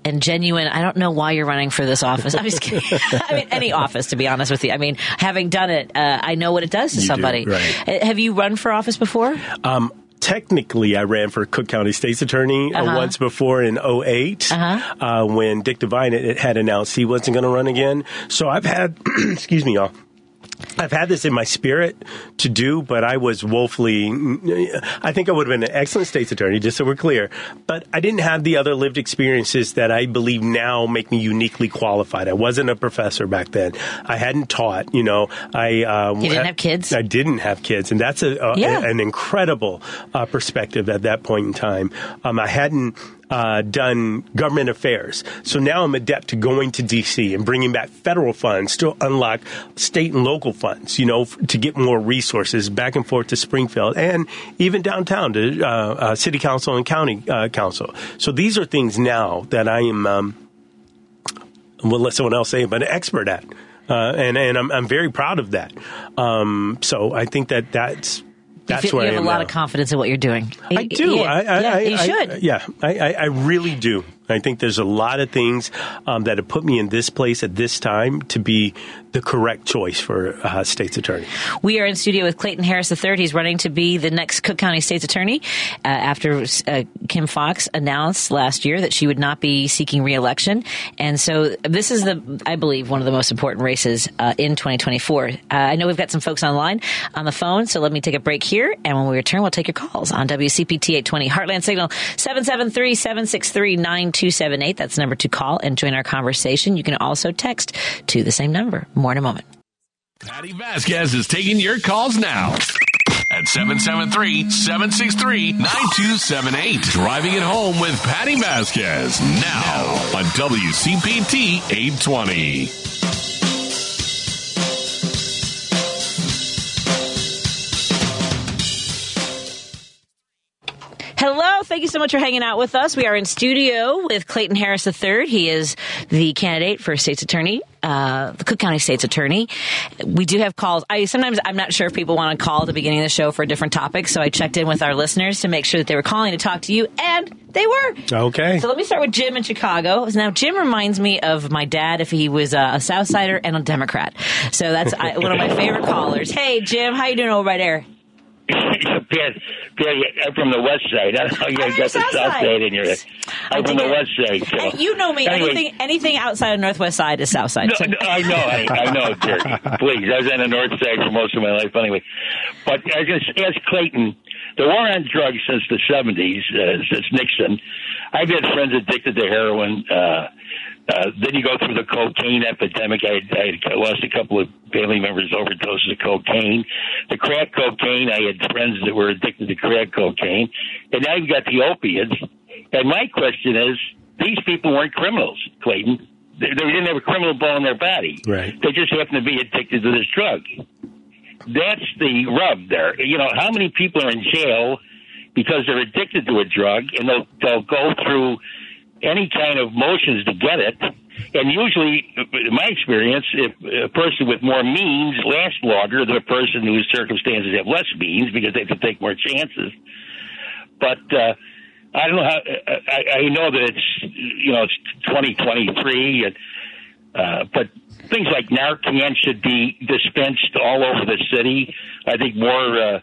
and genuine. I don't know why you're running for this office. I'm just kidding. [LAUGHS] I mean, any office, to be honest with you. I mean, having done it, uh, I know what it does to do, somebody. right. Uh, Have you run for office before? Um, technically, I ran for Cook County State's Attorney uh, Uh-huh. once before in 8 Uh-huh. uh, when Dick Devine had- had announced he wasn't going to run again. So I've had, [CLEARS THROAT] excuse me, y'all. I've had this in my spirit to do, but I was woefully. I think I would have been an excellent state's attorney, just so we're clear. But I didn't have the other lived experiences that I believe now make me uniquely qualified. I wasn't a professor back then. I hadn't taught. You know, I. Uh, You didn't have kids? I didn't have kids, and that's a, a Yeah. an incredible uh, perspective at that point in time. Um, I hadn't uh, done government affairs, so now I'm adept to going to DC and bringing back federal funds to unlock state and local funds. You know, to get more resources back and forth to Springfield and even downtown to uh, uh, city council and county uh, council. So these are things now that I am. Um, we'll let someone else say it, but an expert at. Uh, and and I'm, I'm very proud of that. Um, so I think that that's You, that's feel, where you I have am a lot now. of confidence in what you're doing. I do. Yeah, I, I, yeah, I, you I- should. yeah, I, I, I really do. I think there's a lot of things um, that have put me in this place at this time to be the correct choice for uh, state's attorney. We are in studio with Clayton Harris III. He's running to be the next Cook County State's Attorney uh, after uh, Kim Foxx announced last year that she would not be seeking reelection. And so this is the, I believe, one of the most important races uh, in 2024. Uh, I know we've got some folks online on the phone, so let me take a break here. And when we return, we'll take your calls on WCPT 820 Heartland Signal 773 763 9278. That's the number to call and join our conversation. You can also text to the same number. More in a moment. Patti Vasquez is taking your calls now at 773-763-9278. Driving it home with Patti Vasquez now on WCPT 820. Hello, thank you so much for hanging out with us. We are in studio with Clayton Harris III. He is the candidate for state's attorney, uh, the Cook County state's attorney. We do have calls. I sometimes I'm not sure if people want to call at the beginning of the show for a different topic, so I checked in with our listeners to make sure that they were calling to talk to you, and they were. Okay. So let me start with Jim in Chicago. Now, Jim reminds me of my dad if he was a, a South Sider and a Democrat. So that's I, one of my favorite callers. Hey, Jim, how you doing over right there? [LAUGHS] I'm from the west side. I don't know you got the South Side. side in your. I I'm from the west side. So. You know me. Anyway, anything anything outside of Northwest Side is South Side. No, So- no, I know, I, I know, Jerry. [LAUGHS] Please, I was on the north side for most of my life anyway. But I was going to ask Clayton, the war on drugs since the 70s, uh, since Nixon, I've had friends addicted to heroin. Uh, uh, then you go through the cocaine epidemic. I, I lost a couple of family members overdoses of cocaine. The crack cocaine, I had friends that were addicted to crack cocaine. And now you've got the opiates. And my question is, these people weren't criminals, Clayton. They, they didn't have a criminal ball in their body. Right. They just happened to be addicted to this drug. That's the rub there. You know, how many people are in jail because they're addicted to a drug and they'll, they'll go through any kind of motions to get it and usually, in my experience, if a person with more means lasts longer than a person whose circumstances have less means because they have to take more chances. But uh, I don't know how. I, I know that it's you know it's 2023, and, uh, but things like Narcan should be dispensed all over the city. I think more. Uh,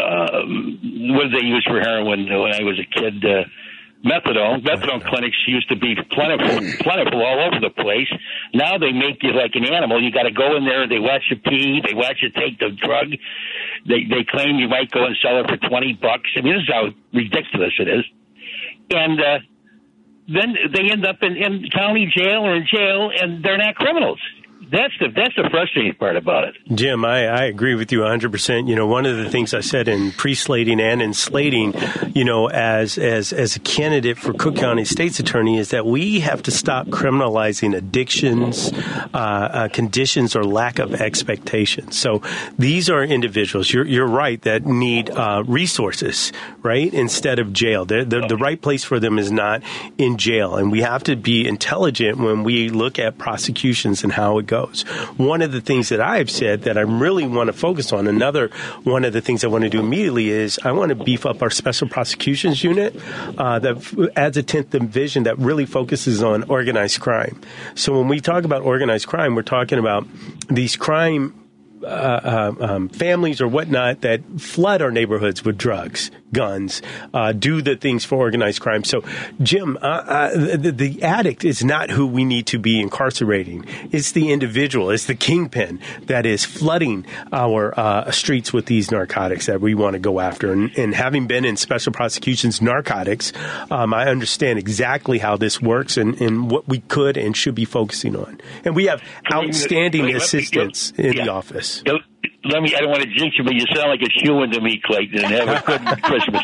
um, what did they use for heroin when I was a kid? Uh, methadone. Methadone clinics used to be plentiful, plentiful all over the place. Now they make you like an animal. You got to go in there. They watch you pee. They watch you take the drug. They they claim you might go and sell it for twenty bucks. I mean, this is how ridiculous it is. And uh, then they end up in, in county jail or in jail, and they're not criminals that's the that's the frustrating part about it. Jim, I, I agree with you 100. percent You know, one of the things I said in pre-slating and in slating, you know, as as as a candidate for Cook County State's Attorney, is that we have to stop criminalizing addictions, uh, uh, conditions, or lack of expectations. So these are individuals. You're you're right that need uh, resources, right, instead of jail. The, the the right place for them is not in jail, and we have to be intelligent when we look at prosecutions and how it goes goes. One of the things that I've said that I really want to focus on, another one of the things I want to do immediately is I want to beef up our special prosecutions unit uh, that adds a 10th division that really focuses on organized crime. So when we talk about organized crime, we're talking about these crime uh, uh, um, families or whatnot that flood our neighborhoods with drugs, guns, uh, do the things for organized crime. So, Jim, uh, uh, the, the, addict is not who we need to be incarcerating. It's the individual, it's the kingpin that is flooding our uh, streets with these narcotics that we want to go after. And, and, having been in special prosecutions narcotics, um, I understand exactly how this works and, and, what we could and should be focusing on. And we have outstanding assistance in the office. Let me. I don't want to jinx you, but you sound like a human to me, Clayton. And have a good [LAUGHS] Christmas.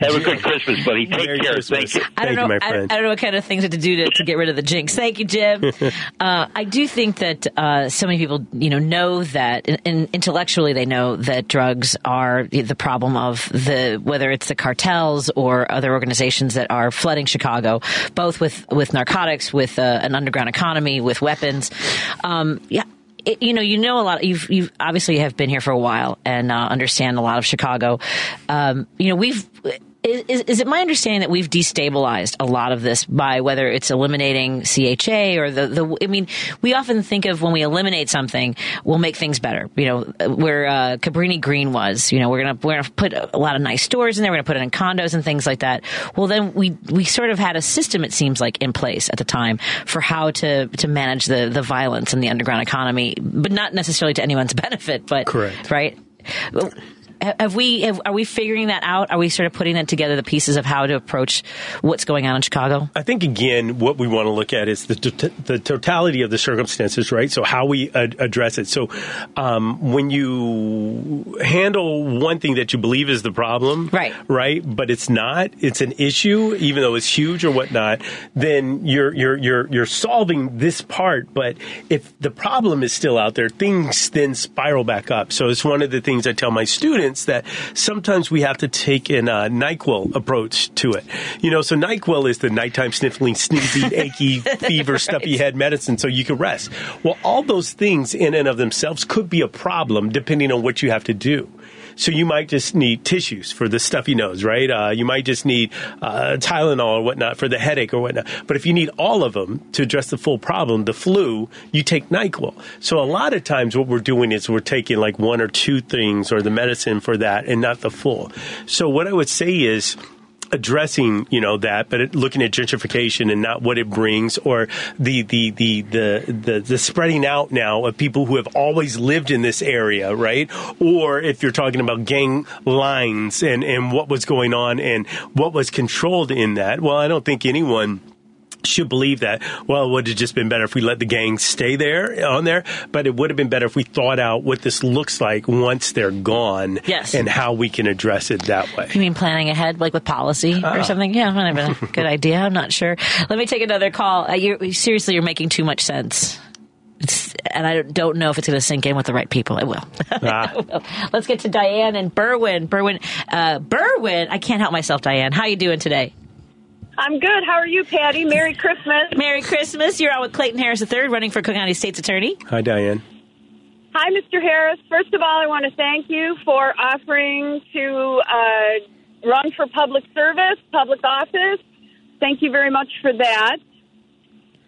Have a good Christmas, buddy. Take Merry care. Christmas. Thank you. I don't Thank know. you, my I, I don't know what kind of things to do to, to get rid of the jinx. Thank you, Jim. [LAUGHS] uh, I do think that uh, so many people, you know, know that, and, and intellectually they know that drugs are the problem of the whether it's the cartels or other organizations that are flooding Chicago, both with with narcotics, with uh, an underground economy, with weapons. Um, yeah it, you know, you know a lot. You've you've obviously have been here for a while and uh, understand a lot of Chicago. Um, you know, we've is, is it my understanding that we've destabilized a lot of this by whether it's eliminating CHA or the, the I mean, we often think of when we eliminate something, we'll make things better. You know, where uh, Cabrini Green was, you know, we're gonna we're gonna put a lot of nice stores in there, we're gonna put it in condos and things like that. Well, then we we sort of had a system, it seems like, in place at the time for how to to manage the the violence in the underground economy, but not necessarily to anyone's [LAUGHS] benefit. But Correct. right have we have, are we figuring that out? Are we sort of putting that together, the pieces of how to approach what's going on in Chicago? I think again, what we want to look at is the the totality of the circumstances, right? So how we ad- address it. So um, when you handle one thing that you believe is the problem, right, right, but it's not, it's an issue, even though it's huge or whatnot, then you're you're you're you're solving this part. But if the problem is still out there, things then spiral back up. So it's one of the things I tell my students that sometimes we have to take an uh, NyQuil approach to it. You know, so NyQuil is the nighttime sniffling, sneezing, [LAUGHS] achy, fever, stuffy head medicine so you can rest. Well, all those things in and of themselves could be a problem depending on what you have to do. So you might just need tissues for the stuffy nose, right? Uh, you might just need uh, Tylenol or whatnot for the headache or whatnot. But if you need all of them to address the full problem, the flu, you take NyQuil. So a lot of times what we're doing is we're taking like one or two things or the medicine for that and not the full. So what I would say is, addressing you know that, but looking at gentrification and not what it brings, or the the, the the the the spreading out now of people who have always lived in this area, right? Or if you're talking about gang lines and and what was going on and what was controlled in that. Well, I don't think anyone should believe that, well, it would have just been better if we let the gang stay there on there, but it would have been better if we thought out what this looks like once they're gone yes. and how we can address it that way. You mean planning ahead, like with policy Ah. or something? Yeah, might have been a good idea. I'm not sure. Let me take another call. Uh, you're, seriously, you're making too much sense. It's, and I don't know if it's going to sink in with the right people. It will. [LAUGHS] Ah. It will. Let's get to Diane and Berwyn. Berwyn, uh, Berwyn. I can't help myself, Diane. How are you doing today? I'm good. How are you, Patti? Merry Christmas. Merry Christmas. You're on with Clayton Harris III, running for Cook County State's Attorney. Hi, Diane. Hi, Mr. Harris. First of all, I want to thank you for offering to uh, run for public service, public office. Thank you very much for that.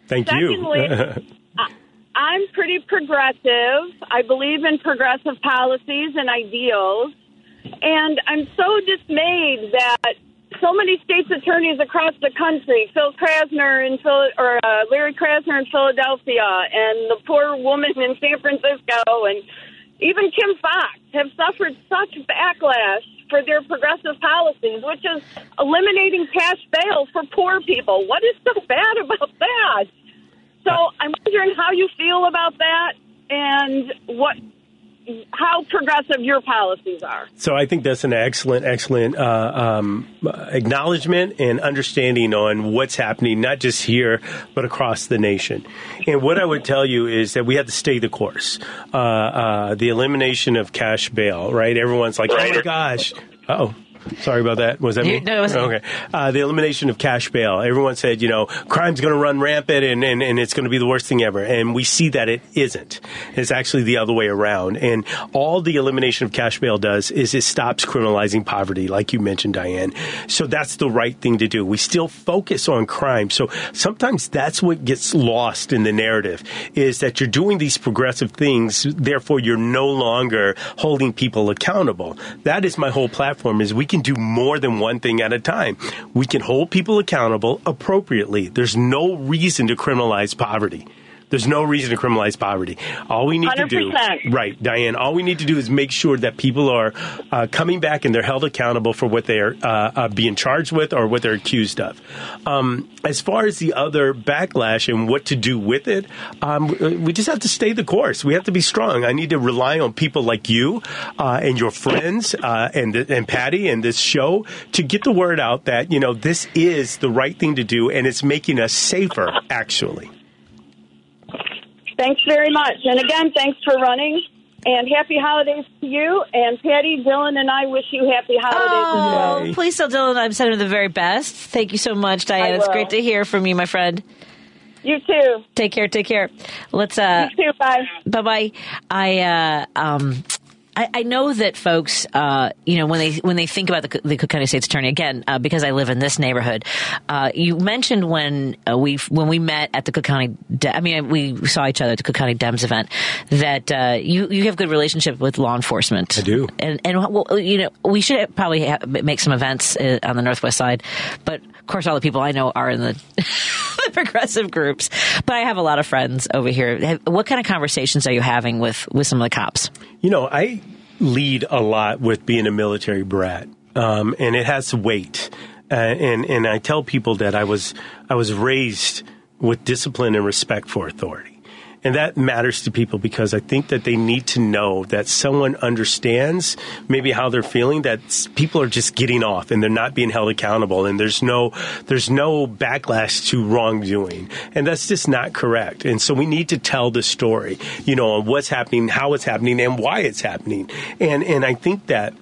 Thank Secondly, you. [LAUGHS] I- I'm pretty progressive. I believe in progressive policies and ideals. And I'm so dismayed that so many state's attorneys across the country, Phil Krasner in Phil, or uh, Larry Krasner in Philadelphia, and the poor woman in San Francisco, and even Kim Foxx have suffered such backlash for their progressive policies, which is eliminating cash bail for poor people. What is so bad about that? So I'm wondering how you feel about that and what how progressive your policies are. So I think that's an excellent, excellent uh, um, acknowledgement and understanding on what's happening, not just here, but across the nation. And what I would tell you is that we have to stay the course. Uh, uh, the elimination of cash bail, right? Everyone's like, oh my gosh. Oh. Sorry about that. Was that me? No, it wasn't. Okay. Uh, the elimination of cash bail. Everyone said, you know, crime's going to run rampant and, and, and it's going to be the worst thing ever. And we see that it isn't. It's actually the other way around. And all the elimination of cash bail does is it stops criminalizing poverty, like you mentioned, Diane. So that's the right thing to do. We still focus on crime. So sometimes that's what gets lost in the narrative is that you're doing these progressive things. Therefore, you're no longer holding people accountable. That is my whole platform is we can do more than one thing at a time. We can hold people accountable appropriately. There's no reason to criminalize poverty. There's no reason to criminalize poverty. All we need to do, right, Diane, all we need to do is make sure that people are uh, coming back and they're held accountable for what they're uh, uh, being charged with or what they're accused of. Um, as far as the other backlash and what to do with it, um, we just have to stay the course. We have to be strong. I need to rely on people like you uh, and your friends uh, and and Patti and this show to get the word out that you know this is the right thing to do and it's making us safer. Actually. Thanks very much. And again, thanks for running. And happy holidays to you. And Patti, Dylan, and I wish you happy holidays as Oh, please tell Dylan I'm sending him the very best. Thank you so much, Diane. It's great to hear from you, my friend. You too. Take care. Take care. Let's. uh You too. Bye. Bye bye. I uh, um. I, I know that folks, uh, you know, when they when they think about the, the Cook County State's Attorney again, uh, because I live in this neighborhood. Uh, you mentioned when uh, we when we met at the Cook County, De- I mean, we saw each other at the Cook County Dems event. That uh, you you have good relationship with law enforcement. I do. and and well, you know, we should probably ha- make some events uh, on the Northwest Side, but of course, all the people I know are in the. [LAUGHS] the progressive groups, but I have a lot of friends over here. What kind of conversations are you having with with some of the cops? You know, I lead a lot with being a military brat, um, and it has weight. Uh, and and I tell people that I was I was raised with discipline and respect for authority, and that matters to people because I think that they need to know that someone understands maybe how they're feeling. That people are just getting off and they're not being held accountable, and there's no there's no backlash to wrongdoing, and that's just not correct. And so we need to tell the story, you know, on what's happening, how it's happening, and why it's happening. And and I think that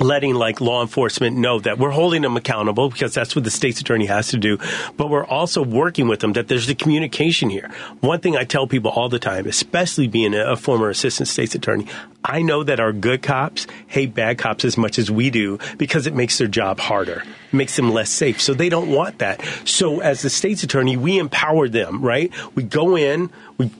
letting like law enforcement know that we're holding them accountable because that's what the state's attorney has to do. But we're also working with them that there's the communication here. One thing i tell people all the time especially being a, former assistant state's attorney i know that our good cops hate bad cops as much as we do because it makes their job harder makes them less safe. So they don't want that. So as the state's attorney we empower them right? We go in we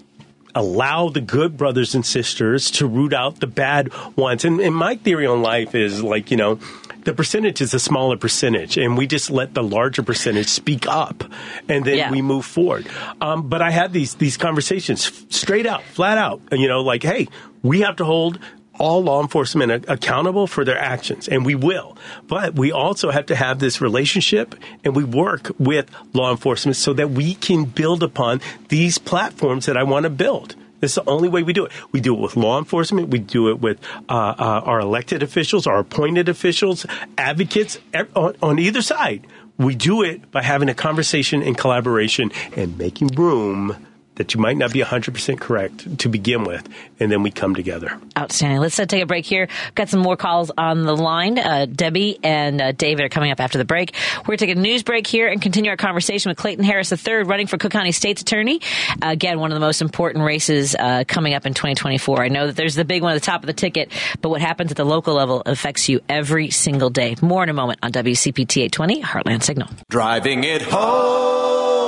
allow the good brothers and sisters to root out the bad ones. And, and my theory on life is like, you know, the percentage is a smaller percentage, and we just let the larger percentage speak up, and then Yeah. we move forward. Um, but I had these these conversations f- straight out, flat out, you know, like, hey, we have to hold all law enforcement accountable for their actions, and we will. But we also have to have this relationship, and we work with law enforcement so that we can build upon these platforms that I want to build. It's the only way we do it. We do it with law enforcement. We do it with uh, uh, our elected officials, our appointed officials, advocates on, on either side. We do it by having a conversation and collaboration and making room that you might not be 100% correct to begin with, and then we come together. Outstanding. Let's uh, take a break here. Got some more calls on the line. Uh, Debbie and uh, David are coming up after the break. We're going to take a news break here and continue our conversation with Clayton Harris III, running for Cook County State's Attorney. again, one of the most important races uh, coming up in 2024. I know that there's the big one at the top of the ticket, but what happens at the local level affects you every single day. More in a moment on WCPT 820 Heartland Signal. Driving it home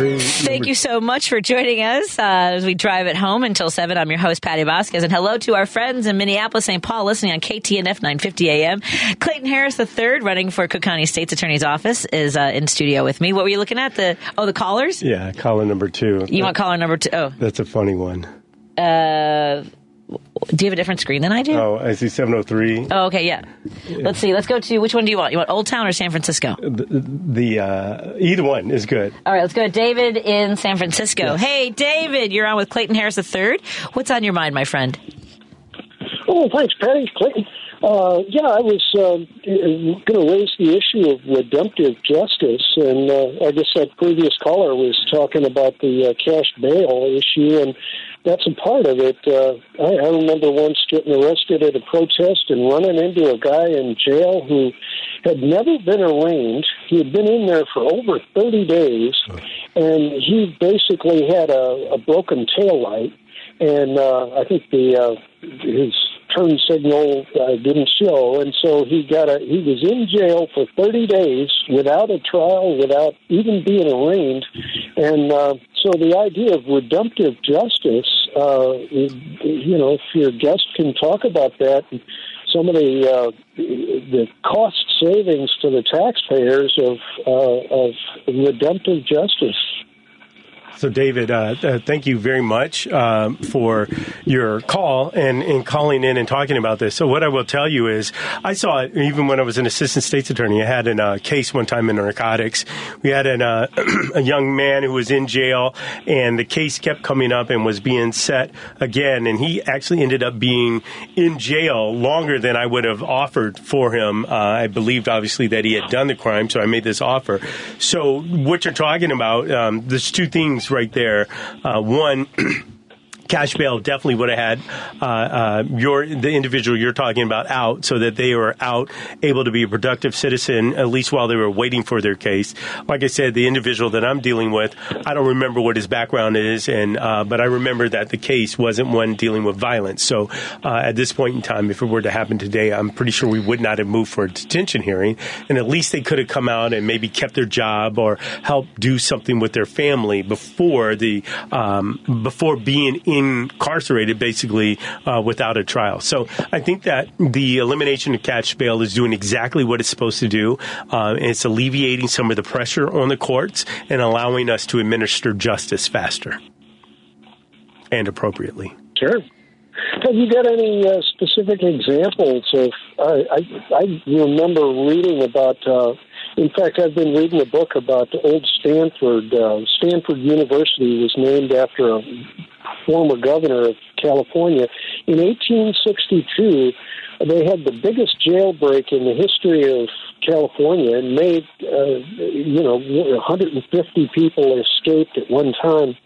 Vasquez. Thank you so much for joining us uh, as we drive it home until 7. I'm your host, Patti Vasquez, and hello to our friends in Minneapolis, St. Paul, listening on KTNF 950 AM. Clayton Harris III, running for Cook County State's Attorney's Office, is uh, in studio with me. What were you looking at? The Oh, the callers? Yeah, caller number two. You want caller number two? Oh, That's a funny one. uh, do you have a different screen than I do? Oh, I see 703. Oh, okay, yeah. Let's see. Let's go to which one do you want? You want Old Town or San Francisco? The, the uh, either one is good. All right, let's go to David in San Francisco. Hey, David, you're on with Clayton Harris III. What's on your mind, my friend? Oh, thanks, Patti. Clayton. Uh, yeah, I was um, going to raise the issue of redemptive justice, and uh, I guess that previous caller was talking about the uh, cash bail issue, and that's a part of it. Uh, I, I remember once getting arrested at a protest and running into a guy in jail who had never been arraigned. He had been in there for over 30 days, and he basically had a, a broken tail light and uh, I think the uh, his turn signal uh, didn't show, and so he got a he was in jail for 30 days without a trial, without even being arraigned, and uh, so the idea of redemptive justice, uh, you know, if your guest can talk about that. Some of the uh, the cost savings to the taxpayers of uh, of redemptive justice. So, David, uh, uh, thank you very much um, for your call and, and calling in and talking about this. So, what I will tell you is, I saw it even when I was an assistant state's attorney. I had a uh, case one time in narcotics. We had an, uh, [CLEARS THROAT] a young man who was in jail, and the case kept coming up and was being set again. And he actually ended up being in jail longer than I would have offered for him. I believed, obviously, that he had done the crime, so I made this offer. So, what you're talking about, um, there's two things right there. Uh, one, [CLEARS THROAT] cash bail definitely would have had uh, uh, your the individual you're talking about out, so that they were out, able to be a productive citizen at least while they were waiting for their case. Like I said, the individual that I'm dealing with, I don't remember what his background is, and uh, but I remember that the case wasn't one dealing with violence. So uh, at this point in time, if it were to happen today, I'm pretty sure we would not have moved for a detention hearing, and at least they could have come out and maybe kept their job or helped do something with their family before the um, before being incarcerated, basically uh, without a trial. So I think that the elimination of cash bail is doing exactly what it's supposed to do. Uh, it's alleviating some of the pressure on the courts and allowing us to administer justice faster and appropriately. Sure. Have you got any uh, specific examples of? I, I, I remember reading about. Uh, in fact, I've been reading a book about old Stanford. Uh, Stanford University was named after a former governor of California. In 1862, they had the biggest jailbreak in the history of California and made, uh, you know, 150 people escaped at one time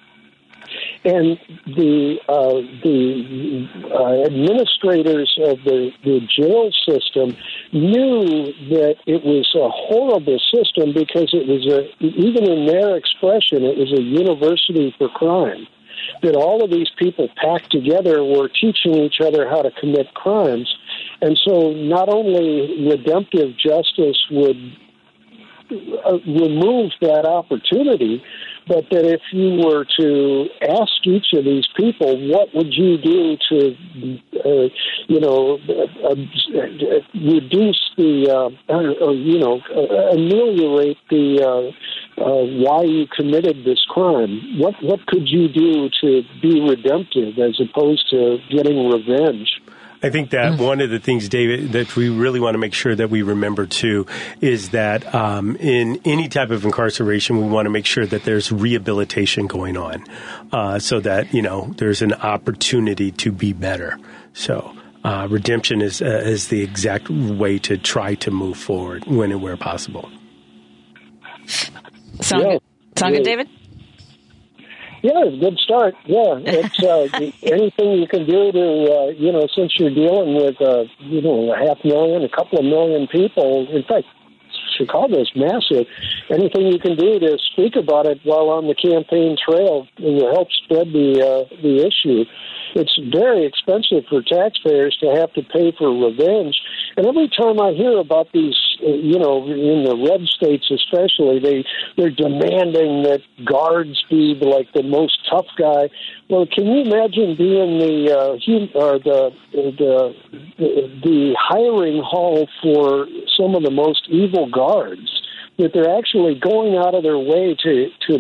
and the uh, the uh, administrators of the, the jail system knew that it was a horrible system because it was a even in their expression it was a university for crime. That all of these people packed together were teaching each other how to commit crimes. And so not only redemptive justice would uh, remove that opportunity but that if you were to ask each of these people, what would you do to, uh, you know, uh, uh, reduce the, uh, or, you know, uh, ameliorate the uh, why you committed this crime? What what could you do to be redemptive as opposed to getting revenge? I think that one of the things, David, that we really want to make sure that we remember too is that um, in any type of incarceration, we want to make sure that there's rehabilitation going on, uh, so that you know there's an opportunity to be better. So. Uh, redemption is uh, is the exact way to try to move forward when and where possible. Sound Yeah. good? Sound good, David? Yeah, it's a good start. Yeah, [LAUGHS] it's uh, anything you can do to, uh, you know, since you're dealing with, uh, you know, a half million, a couple of million people. In fact, Chicago's massive. Anything you can do to speak about it while on the campaign trail will help spread the uh, the issue. It's very expensive for taxpayers to have to pay for revenge. And every time I hear about these, uh, you know, in the red states especially, they they're demanding that guards be like the most tough guy. Well, can you imagine being the uh, hum- or the the the hiring hall for some of the most evil guards? That they're actually going out of their way to to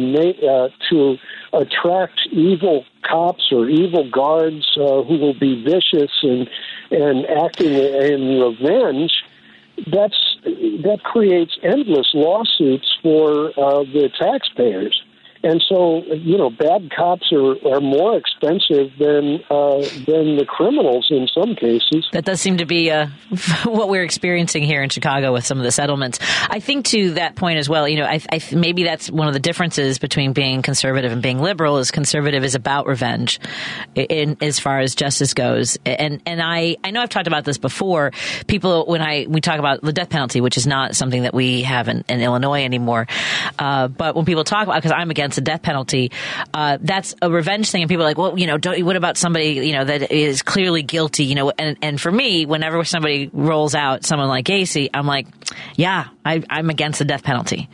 uh, to attract evil cops or evil guards uh, who will be vicious and and acting in revenge. That's that creates endless lawsuits for uh, the taxpayers. And so, you know, bad cops are, are more expensive than uh, than the criminals in some cases. That does seem to be uh, [LAUGHS] what we're experiencing here in Chicago with some of the settlements. I think to that point as well, you know, I, I, maybe that's one of the differences between being conservative and being liberal. Is conservative is about revenge, in as far as justice goes. And and I I know I've talked about this before. People when I we talk about the death penalty, which is not something that we have in, in Illinois anymore, uh, but when people talk about because I'm against the death penalty, uh, that's a revenge thing, and people are like, well, you know, don't, what about somebody you know that is clearly guilty, you know? And and for me, whenever somebody rolls out someone like Gacy, I'm like, yeah, I, I'm against the death penalty.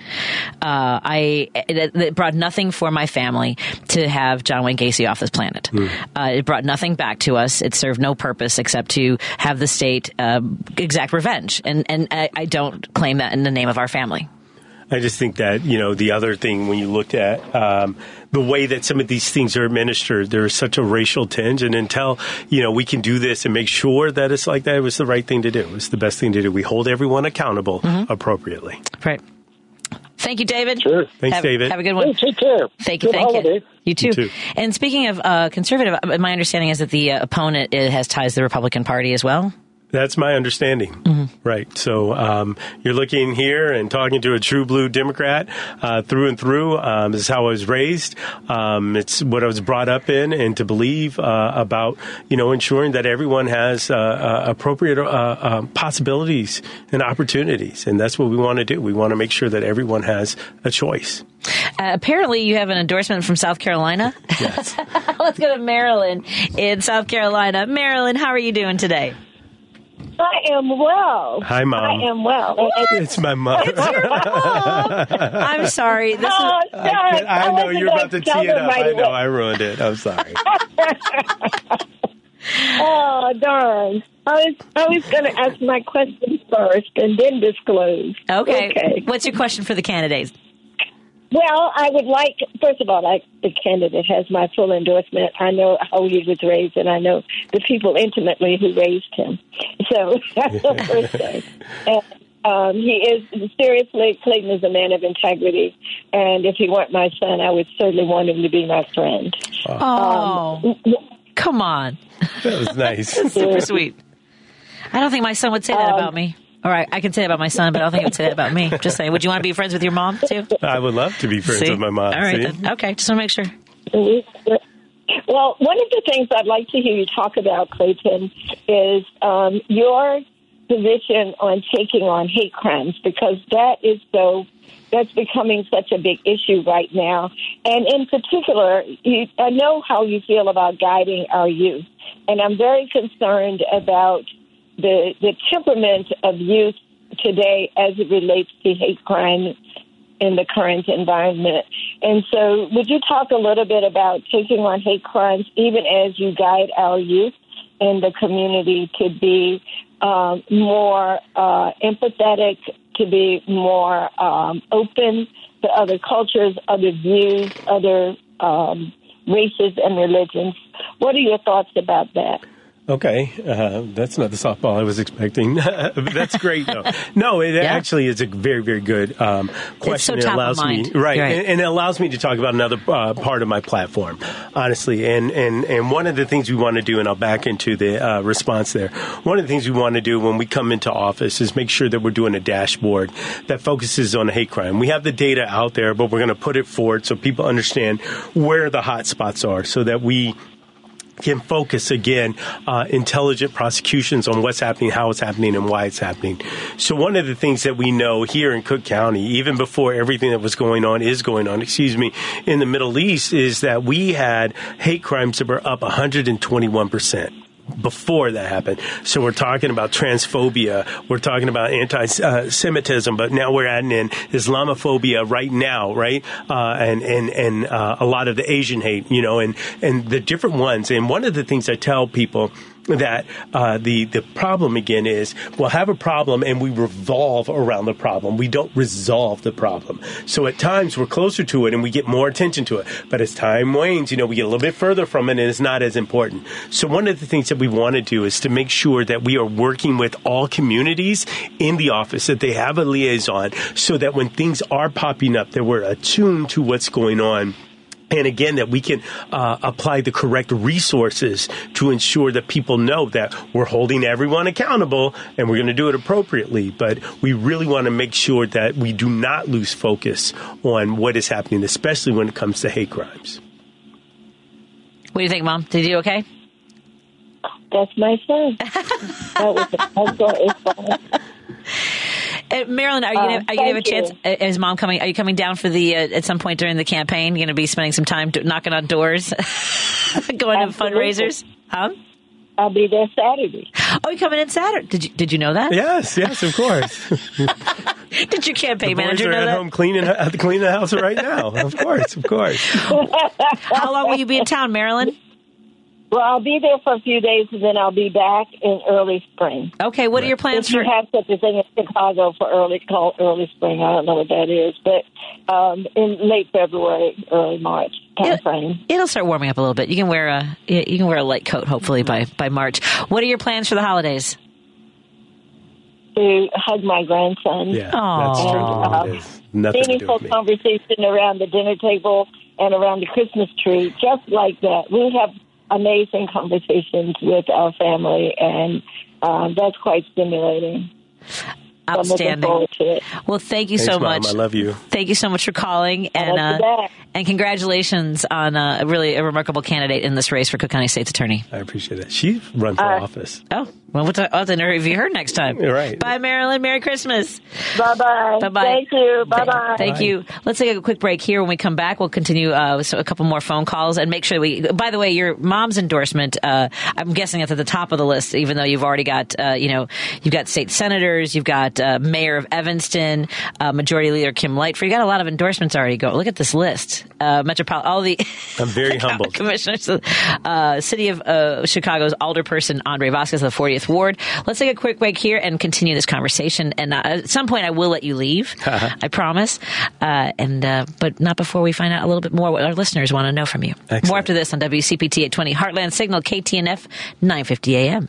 Uh, I it, it brought nothing for my family to have John Wayne Gacy off this planet. Uh, it brought nothing back to us. It served no purpose except to have the state uh, exact revenge, and and I, I don't claim that in the name of our family. I just think that you know the other thing when you looked at um, the way that some of these things are administered, there is such a racial tinge, and until you know we can do this and make sure that it's like that, it was the right thing to do. It's the best thing to do. We hold everyone accountable appropriately. Right. Thank you, David. Sure. Thanks, have, David. Have a good one. Hey, take care. Thank you. Good thank holiday. you. You too. You too. And speaking of uh, conservative, uh, my understanding is that the uh, opponent uh, has ties to the Republican Party as well. That's my understanding. Right. So um, you're looking here and talking to a true blue Democrat uh, through and through. Um, this is how I was raised. Um, it's what I was brought up in, and to believe uh, about you know ensuring that everyone has uh, uh, appropriate uh, um, possibilities and opportunities, and that's what we want to do. We want to make sure that everyone has a choice. Uh, apparently, you have an endorsement from South Carolina. Yes. [LAUGHS] Let's go to Marilyn in South Carolina. Marilyn, how are you doing today? I am well. Hi, Mom. I am well. it's my mom. I'm sorry. This Oh, is, sorry. I, know you're about to tee it up. right I know away. I ruined it. I'm sorry. [LAUGHS] Oh, darn. I was I was going to ask my question first and then disclose. okay. Okay. What's your question for the candidates? Well, I would like, first of all, I, the candidate has my full endorsement. I know how he was raised, and I know the people intimately who raised him. So [LAUGHS] that's the [LAUGHS] first thing. And, um, he is, seriously, Clayton is a man of integrity. And if he weren't my son, I would certainly want him to be my friend. Oh, come on. That was nice. [LAUGHS] Super sweet. I don't think my son would say that about me. All right, I can say that about my son, but I don't think he would say that about me. Just saying. Would you want to be friends with your mom too? I would love to be friends See? with my mom. All right, See? then. Okay, just want to make sure. Well, one of the things I'd like to hear you talk about, Clayton, is um, your position on taking on hate crimes because that is so that's becoming such a big issue right now. And in particular, you, I know how you feel about guiding our youth, and I'm very concerned about the the temperament of youth today as it relates to hate crime in the current environment. And so, would you talk a little bit about taking on hate crimes, even as you guide our youth in the community to be um, more uh, empathetic, to be more um, open to other cultures, other views, other um, races and religions? What are your thoughts about that? Okay, uh, that's not the softball I was expecting. [LAUGHS] that's great, though. No, it Yeah. actually is a very, very good um, question. so it allows me right, Right. And, and it allows me to talk about another uh, part of my platform, honestly. And and and one of the things we want to do, and I'll back into the uh, response there. One of the things we want to do when we come into office is make sure that we're doing a dashboard that focuses on hate crime. We have the data out there, but we're going to put it forward so people understand where the hot spots are, so that we can focus again uh, intelligent prosecutions on what's happening, how it's happening, and why it's happening. So one of the things that we know here in Cook County, even before everything that was going on is going on, excuse me, in the Middle East, is that we had hate crimes that were up 121 percent before that happened. So we're talking about transphobia, we're talking about anti-Semitism, but now we're adding in Islamophobia right now, right? Uh, and and and uh, a lot of the Asian hate, you know, and and the different ones. And one of the things I tell people that uh, the the problem again is we'll have a problem and we revolve around the problem. We don't resolve the problem. So at times we're closer to it and we get more attention to it. But as time wanes, you know, we get a little bit further from it and it's not as important. So one of the things that we want to do is to make sure that we are working with all communities in the office, that they have a liaison, so that when things are popping up, that we're attuned to what's going on and again, that we can uh, apply the correct resources to ensure that people know that we're holding everyone accountable and we're going to do it appropriately. But we really want to make sure that we do not lose focus on what is happening, especially when it comes to hate crimes. What do you think, Mom? Did you do okay? That's my son. [LAUGHS] that was that's what it's fine. Uh, Marilyn, are you gonna, Uh, are you gonna have a chance? uh, Is mom coming? Are you coming down for the uh, at some point during the campaign? You're going to be spending some time do, knocking on doors, [LAUGHS] going to fundraisers. Huh? I'll be there Saturday. Oh, you coming in Saturday? Did you Did you know that? Yes, yes, of course. [LAUGHS] [LAUGHS] Did your campaign the boys manager are know at that? home cleaning, uh, cleaning the house right now. Of course, of course. How long will you be in town, Marilyn? Well, I'll be there for a few days, and then I'll be back in early spring. Okay, what are your plans If you have such a thing in Chicago for early called early spring, I don't know what that is, but um, in late February, early March time frame. It'll start warming up a little bit. You can wear a you can wear a light coat hopefully by by March. What are your plans for the holidays? To hug my grandson. Yeah, Aw. that's true. Uh, It is nothing to do meaningful with me. conversation around the dinner table and around the Christmas tree, just like that. We have amazing conversations with our family, and um, that's quite stimulating. Outstanding. forward to it. Well, thank you Thanks, so Mom. much. I love you. Thank you so much for calling, and uh, and congratulations on uh, really a remarkable candidate in this race for Cook County State's Attorney. I appreciate that. She runs for Uh, office. Oh, well, we'll t- I'll have to interview her next time. You're right. Bye, Marilyn. Merry Christmas. Bye bye. Bye bye. Thank you. Bye bye. Thank you. Let's take a quick break here. When we come back, we'll continue uh, with a couple more phone calls and make sure we. By the way, your mom's endorsement. Uh, I'm guessing it's at the top of the list, even though you've already got. Uh, you know, you've got state senators, you've got uh, mayor of Evanston, uh, Majority Leader Kim Lightford. You got a lot of endorsements already. Go look at this list. Uh, Metropolitan. All the. [LAUGHS] I'm very humbled. [LAUGHS] Commissioners, uh, City of uh, Chicago's Alderperson Andre Vasquez the 40th Ward. Let's take a quick break here and continue this conversation. And uh, at some point, I will let you leave. I promise. Uh, and uh, but not before we find out a little bit more what our listeners want to know from you. Excellent. More after this on WCPT at 20 Heartland Signal KTNF 950 AM.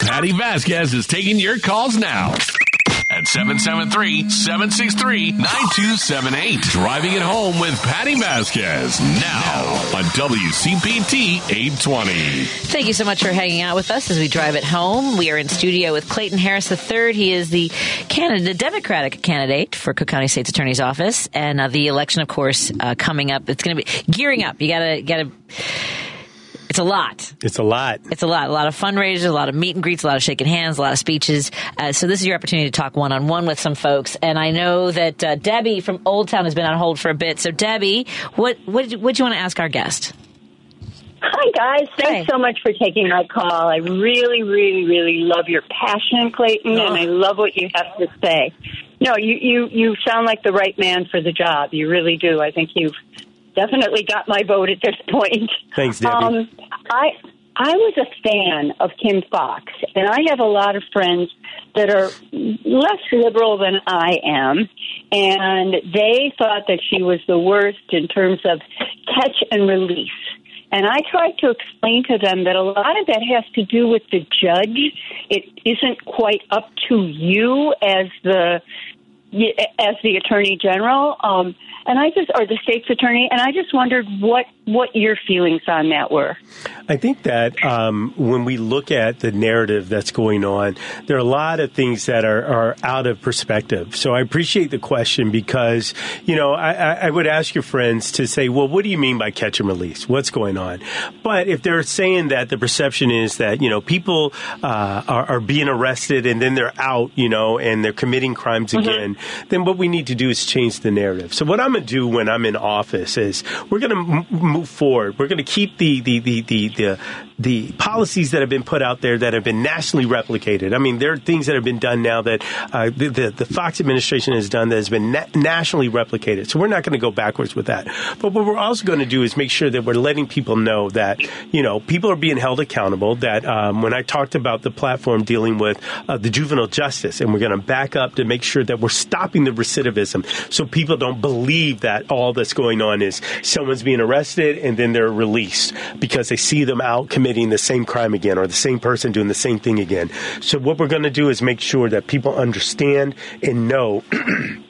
Patti Vasquez is taking your calls now at 773-763-9278. Driving it home with Patti Vasquez now on WCPT 820. Thank you so much for hanging out with us as we drive it home. We are in studio with Clayton Harris III. He is the candidate, Democratic candidate for Cook County State's Attorney's Office, and uh, the election, of course, uh, coming up. It's going to be gearing up. You gotta, gotta. It's a lot. It's a lot. It's a lot. A lot of fundraisers, a lot of meet and greets, a lot of shaking hands, a lot of speeches. Uh, so this is your opportunity to talk one on one with some folks. And I know that uh, Debbie from Old Town has been on hold for a bit. So Debbie, what what did you, what do you want to ask our guest? Hi, guys. Thanks so much for taking my call. I really, really, really love your passion, Clayton, and I love what you have to say. No, you, you, you sound like the right man for the job. You really do. I think you've definitely got my vote at this point. Thanks, Debbie. Um, I I was a fan of Kim Foxx, and I have a lot of friends that are less liberal than I am, and they thought that she was the worst in terms of catch and release. And I tried to explain to them that a lot of that has to do with the judge. It isn't quite up to you as the as the attorney general. Um, and I just, or the state's attorney, and I just wondered what what your feelings on that were. I think that um, when we look at the narrative that's going on, there are a lot of things that are, are out of perspective. So I appreciate the question because, you know, I, I would ask your friends to say, well, what do you mean by catch and release? What's going on? But if they're saying that the perception is that, you know, people uh, are, are, being arrested and then they're out, you know, and they're committing crimes mm-hmm. again, then what we need to do is change the narrative. So what I'm going to do when I'm in office is we're going to m- move forward. We're going to keep the the the the the, the policies that have been put out there that have been nationally replicated. I mean, there are things that have been done now that uh, the, the, the Foxx administration has done that has been na- nationally replicated. So we're not going to go backwards with that. But what we're also going to do is make sure that we're letting people know that you know people are being held accountable. That um, when I talked about the platform dealing with uh, the juvenile justice, and we're going to back up to make sure that we're stopping the recidivism, so people don't believe that all that's going on is someone's being arrested and then they're released because they see them out committing the same crime again or the same person doing the same thing again. So what we're going to do is make sure that people understand and know [CLEARS THROAT]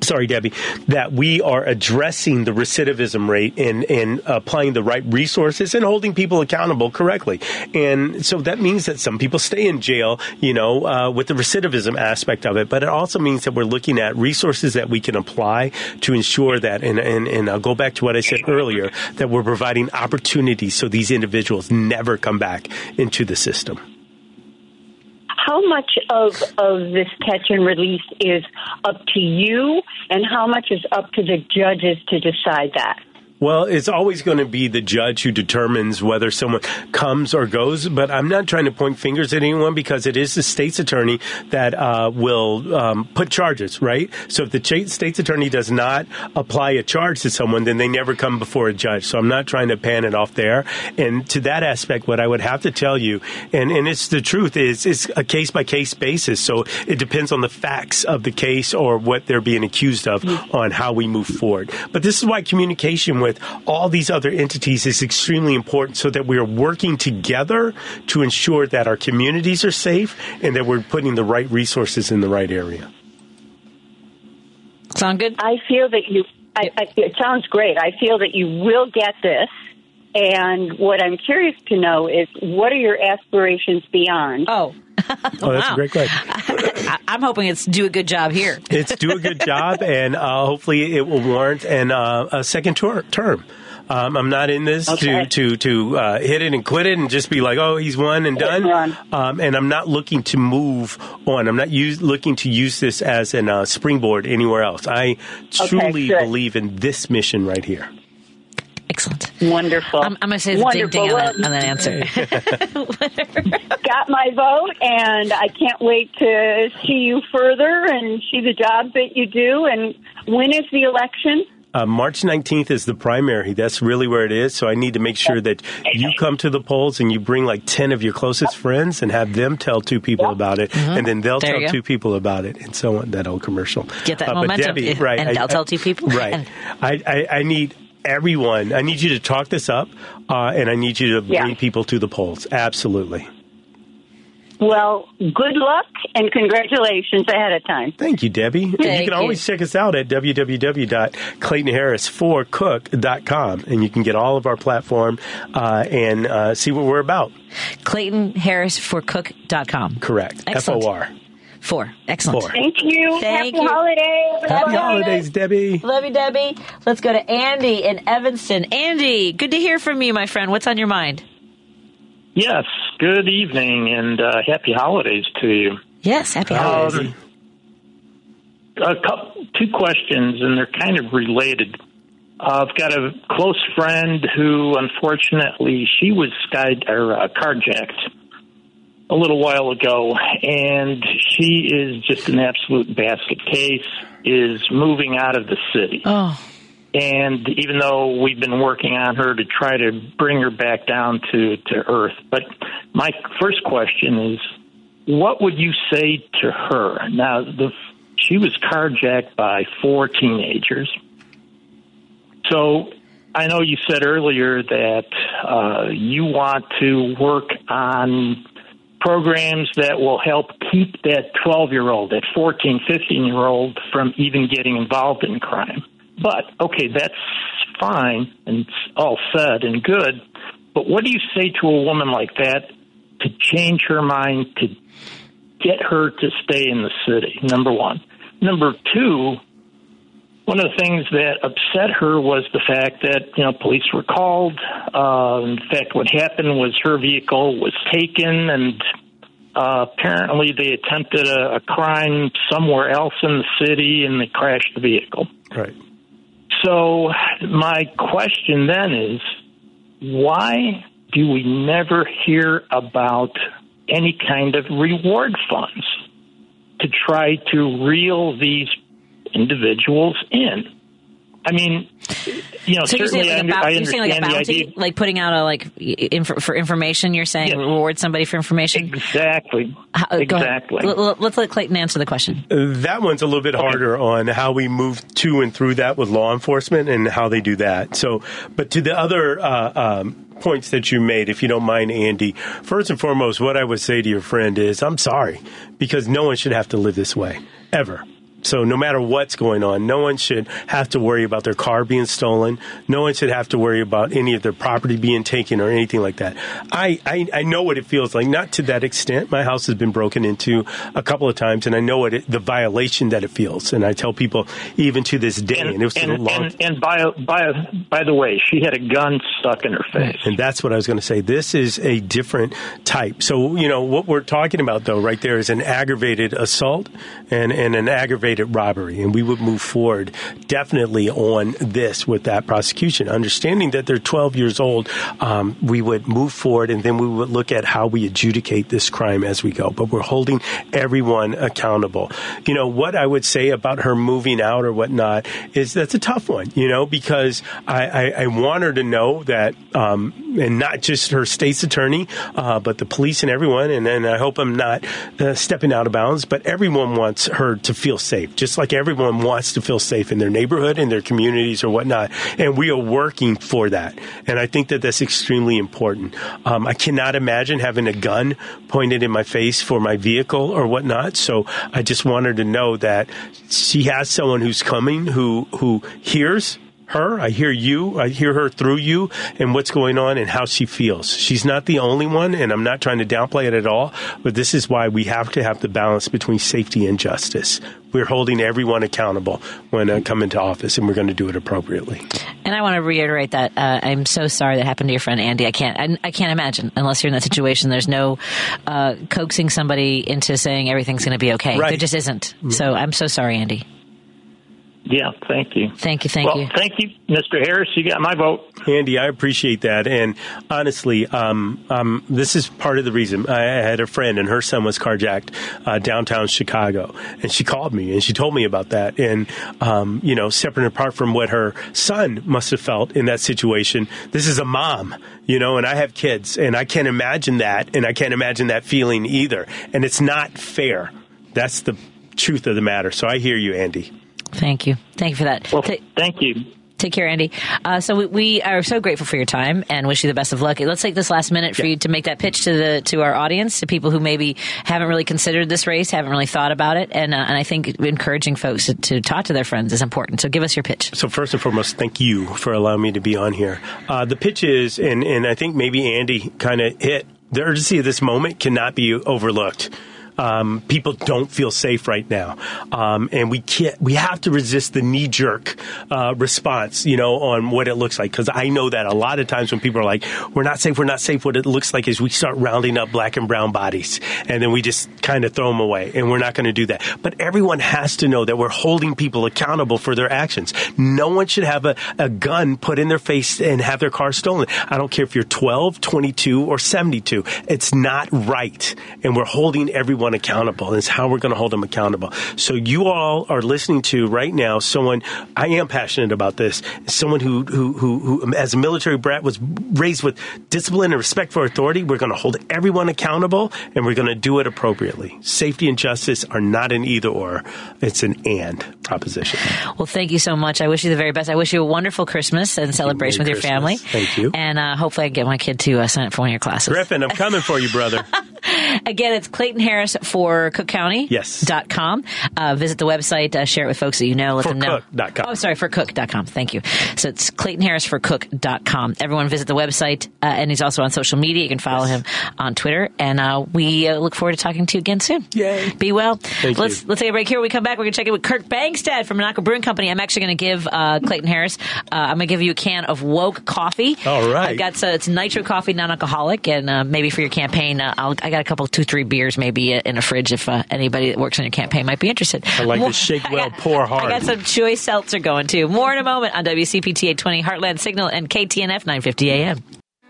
sorry, Debbie, that we are addressing the recidivism rate and, and applying the right resources and holding people accountable correctly. And so that means that some people stay in jail, you know, uh, with the recidivism aspect of it, but it also means that we're looking at resources that we can apply to ensure that, and, and, and I'll go back to what I said earlier, that we're providing opportunities so these individuals never come back into the system how much of, of this catch and release is up to you, and how much is up to the judges to decide that? Well, it's always going to be the judge who determines whether someone comes or goes. But I'm not trying to point fingers at anyone because it is the state's attorney that uh, will um, put charges, right? So if the state's attorney does not apply a charge to someone, then they never come before a judge. So I'm not trying to pan it off there. And to that aspect, what I would have to tell you, and, and it's the truth, is it's a case by case basis. So it depends on the facts of the case or what they're being accused of on how we move forward. But this is why communication with all these other entities is extremely important so that we are working together to ensure that our communities are safe and that we're putting the right resources in the right area. Sound good? I feel that you, I, I, it sounds great. I feel that you will get this. And what I'm curious to know is what are your aspirations beyond? Oh. oh, [LAUGHS] that's wow. a great question. [LAUGHS] I'm hoping it's do a good job here. it's do a good job, [LAUGHS] and uh, hopefully it will warrant an, uh, a second tour, term. Um, I'm not in this okay. to to to uh, hit it and quit it and just be like, oh, he's won and done. Um, and I'm not looking to move on. I'm not use, looking to use this as a uh, springboard anywhere else. I truly okay, believe in this mission right here. Excellent. Wonderful. I'm, I'm going to say the ding ding on, that, on that answer. [LAUGHS] [LAUGHS] Got my vote, and I can't wait to see you further and see the job that you do. And when is the election? Uh, March 19th is the primary. That's really where it is. So I need to make sure that you come to the polls and you bring like 10 of your closest friends and have them tell two people about it. Mm-hmm. And then they'll there tell two people about it and so on. That old commercial. Get that uh, momentum. Debbie, right, and I, they'll tell two people. Right. [LAUGHS] I, I, I need everyone. I need you to talk this up, uh, and I need you to bring yeah. people to the polls. Absolutely. Well, good luck and congratulations ahead of time. Thank you, Debbie. Thank you can you. always check us out at www.claytonharris4cook.com and you can get all of our platform uh, and uh, see what we're about. ClaytonHarrisForCook.com. Correct. F O R. Four. Excellent. Four. Thank you. Thank Happy you. holidays. Happy holidays, Debbie. Love you, Debbie. Let's go to Andy in Evanston. Andy, good to hear from you, my friend. What's on your mind? Yes. Good evening and uh, happy holidays to you. Yes, happy holidays. Um, a couple, two questions, and they're kind of related. Uh, I've got a close friend who, unfortunately, she was sky or uh, carjacked a little while ago, and she is just an absolute basket case. Is moving out of the city. Oh. And even though we've been working on her to try to bring her back down to, to earth, but my first question is, what would you say to her? Now, the, she was carjacked by four teenagers. So I know you said earlier that uh, you want to work on programs that will help keep that 12 year old, that 14, 15 year old from even getting involved in crime. But, okay, that's fine and it's all said and good. But what do you say to a woman like that to change her mind, to get her to stay in the city? Number one. Number two, one of the things that upset her was the fact that you know police were called. Uh, in fact, what happened was her vehicle was taken, and uh, apparently they attempted a, a crime somewhere else in the city, and they crashed the vehicle. Right. So my question then is, why do we never hear about any kind of reward funds to try to reel these individuals in? I mean, you know, so you're certainly saying, like, I, a bou- I you're saying like a the bounty, idea. like putting out a like inf- for information. You're saying reward somebody for information. Exactly. How. Exactly. L- l- let's let Clayton answer the question. That one's a little bit harder on how we move to and through that with law enforcement and how they do that. So, but to the other uh, um, points that you made, if you don't mind, Andy, first and foremost, what I would say to your friend is, I'm sorry, because no one should have to live this way ever. So no matter what's going on, no one should have to worry about their car being stolen. No one should have to worry about any of their property being taken or anything like that. I, I, I know what it feels like, not to that extent. My house has been broken into a couple of times and I know what it, the violation that it feels. And I tell people even to this day, and, it was and, a long and, and by by by the way, she had a gun stuck in her face. and that's what I was going to say. This is a different type. So, you know, what we're talking about, though, right there is an aggravated assault and, and an aggravated robbery. And we would move forward definitely on this with that prosecution. Understanding that they're 12 years old, um, we would move forward and then we would look at how we adjudicate this crime as we go. But we're holding everyone accountable. You know, what I would say about her moving out or whatnot is that's a tough one, you know, because I, I, I want her to know that, um, and not just her state's attorney, uh, but the police and everyone. And, and I hope I'm not uh, stepping out of bounds, but everyone wants her to feel safe, just like everyone wants to feel safe in their neighborhood, in their communities, or whatnot. And we are working for that. And I think that that's extremely important. Um, I cannot imagine having a gun pointed in my face for my vehicle or whatnot. So I just want her to know that she has someone who's coming who who hears her. I hear you. I hear her through you and what's going on and how she feels. She's not the only one, and I'm not trying to downplay it at all, but this is why we have to have the balance between safety and justice. We're holding everyone accountable when I come into office, and we're going to do it appropriately. And I want to reiterate that uh, I'm so sorry that happened to your friend Andy. I can't. I, I can't imagine unless you're in that situation. There's no uh, coaxing somebody into saying everything's going to be okay. Right. There just isn't. So I'm so sorry, Andy. Yeah, thank you. Thank you, thank well, you. thank you, Mr. Harris. You got my vote. Andy, I appreciate that. And honestly, um, um, this is part of the reason. I had a friend, and her son was carjacked uh, downtown Chicago. And she called me and she told me about that. And, um, you know, separate and apart from what her son must have felt in that situation, this is a mom, you know, and I have kids, and I can't imagine that. And I can't imagine that feeling either. And it's not fair. That's the truth of the matter. So I hear you, Andy. Thank you. Thank you for that. Well, thank you. Take care, Andy. Uh, so we, we are so grateful for your time and wish you the best of luck. Let's take this last minute for you to make that pitch to the to our audience, to people who maybe haven't really considered this race, haven't really thought about it, and uh, and I think encouraging folks to, to talk to their friends is important. So give us your pitch. So first and foremost, thank you for allowing me to be on here. Uh, the pitch is, and, and I think maybe Andy kind of hit the urgency of this moment cannot be overlooked. Um, people don't feel safe right now, um, and we can't. We have to resist the knee jerk uh, response, you know, on what it looks like. Because I know that a lot of times when people are like, "We're not safe, we're not safe," what it looks like is we start rounding up black and brown bodies, and then we just kind of throw them away, and we're not going to do that. But everyone has to know that we're holding people accountable for their actions. No one should have a, a gun put in their face and have their car stolen. I don't care if you're 12, 22, or 72. It's not right. And we're holding everyone accountable. And it's how we're going to hold them accountable. So you all are listening to right now someone, I am passionate about this, someone who, who, who, who as a military brat was raised with discipline and respect for authority. We're going to hold everyone accountable and we're going to do it appropriately. Safety and justice are not an either or. It's an and proposition. Well, thank you so much. I wish you the very best. I wish you a wonderful Christmas and celebration Merry with your family. Thank you. And uh, hopefully, I can get my kid to uh, sign up for one of your classes. Griffin, I'm coming for you, brother. [LAUGHS] Again, it's Clayton Harris for Cook County. Yes. Dot com. Uh, visit the website, uh, share it with folks that you know, let For them know. cook.com. Oh, sorry, for cook.com. Thank you. So it's Clayton Harris for cook.com. Everyone visit the website, uh, and he's also on social media. You can follow him on Twitter, and uh, we uh, look forward to talking to you again soon. Yay. Be well. Thank let's you. let's take a break here. When we come back, we're going to check in with Kirk Bangstad from Minocqua Brewing Company. I'm actually going to give uh, Clayton Harris, uh, I'm going to give you a can of Woke coffee. All right. I've got so it's nitro coffee, non-alcoholic, and uh, maybe for your campaign, uh, I'll, I got a couple, two, three beers maybe in a fridge if uh, anybody that works on your campaign might be interested. I like More- the shake well, got- pour hard. I got some choice seltzer going too. More in a moment on WCPT 820 Heartland Signal and KTNF 950 AM.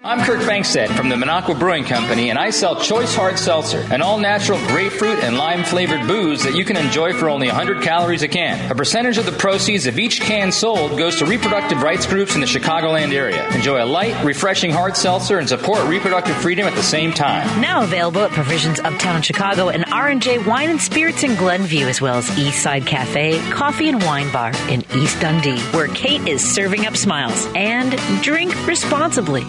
I'm Kirk Bangstad from the Minocqua Brewing Company, and I sell Choice Hard Seltzer, an all natural grapefruit and lime flavored booze that you can enjoy for only 100 calories a can. A percentage of the proceeds of each can sold goes to reproductive rights groups in the Chicagoland area. Enjoy a light, refreshing hard seltzer and support reproductive freedom at the same time. Now available at Provisions Uptown Chicago and R&J Wine and Spirits in Glenview, as well as Eastside Cafe, Coffee and Wine Bar in East Dundee, where Kate is serving up smiles. And drink responsibly.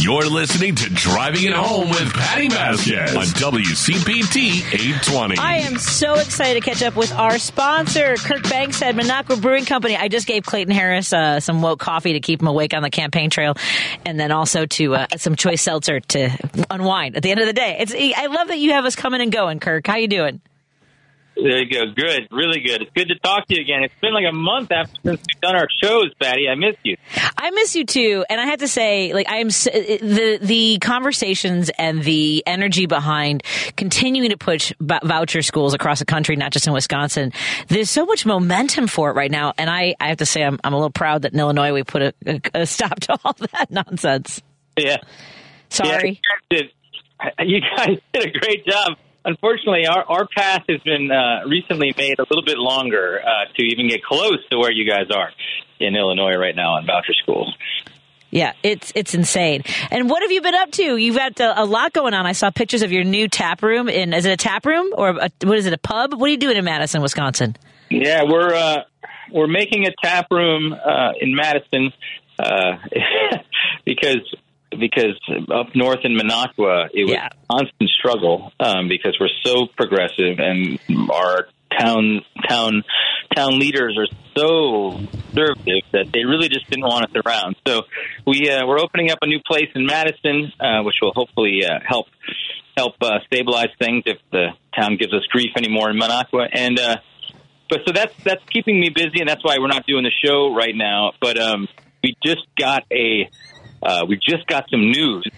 You're listening to Driving It Home with Patti Vasquez on WCPT 820. I am so excited to catch up with our sponsor, Kirk Bangstad, Minocqua Brewing Company. I just gave Clayton Harris uh, some woke coffee to keep him awake on the campaign trail, and then also to uh, some choice seltzer to unwind. At the end of the day, it's I love that you have us coming and going, Kirk. How you doing? There you go. Good. Really good. It's good to talk to you again. It's been like a month after since we've done our shows, Patti. I miss you. I miss you too, and I have to say, like I am s- uh, the the conversations and the energy behind continuing to push v- voucher schools across the country, not just in Wisconsin. There's so much momentum for it right now, and I, I have to say, I'm I'm a little proud that in Illinois we put a, a, a stop to all [LAUGHS] that nonsense. Yeah. Sorry. Yeah, you, guys did, you guys did a great job. Unfortunately, our, our path has been uh, recently made a little bit longer uh, to even get close to where you guys are in Illinois right now on voucher schools. Yeah, it's it's insane. And what have you been up to? You've got a, a lot going on. I saw pictures of your new tap room. In is it a tap room or a, what is it? A pub? What are you doing in Madison, Wisconsin? Yeah, we're uh, we're making a tap room uh, in Madison uh, [LAUGHS] because because up north in Minocqua it was a constant struggle um, because we're so progressive and our town town town leaders are so conservative that they really just didn't want us around. So we uh, we're opening up a new place in Madison, uh, which will hopefully uh, help help uh, stabilize things if the town gives us grief anymore in Minocqua and. Uh, but so that's that's keeping me busy, and that's why we're not doing the show right now. But um, we just got a uh, we just got some news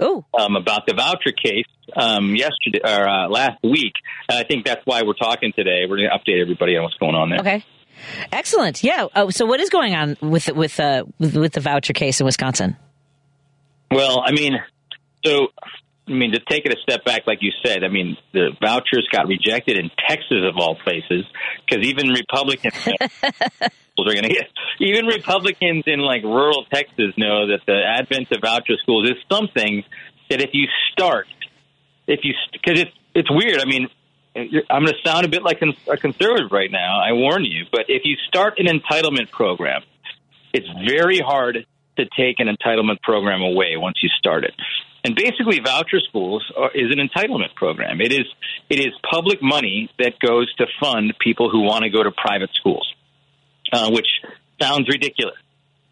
um, about the voucher case um, yesterday or uh, last week. And I think that's why we're talking today. We're going to update everybody on what's going on there. Okay. Excellent. Yeah. Oh, so what is going on with with uh with, with the voucher case in Wisconsin? Well, I mean, so I mean to take it a step back, like you said, I mean the vouchers got rejected in Texas of all places because even Republicans [LAUGHS] are going to get even Republicans in like rural Texas know that the advent of voucher schools is something that if you start, if you because it's it's weird. I mean. I'm going to sound a bit like a conservative right now. I warn you. But if you start an entitlement program, it's very hard to take an entitlement program away once you start it. And basically, voucher schools are, is an entitlement program. It is it is public money that goes to fund people who want to go to private schools, uh, which sounds ridiculous.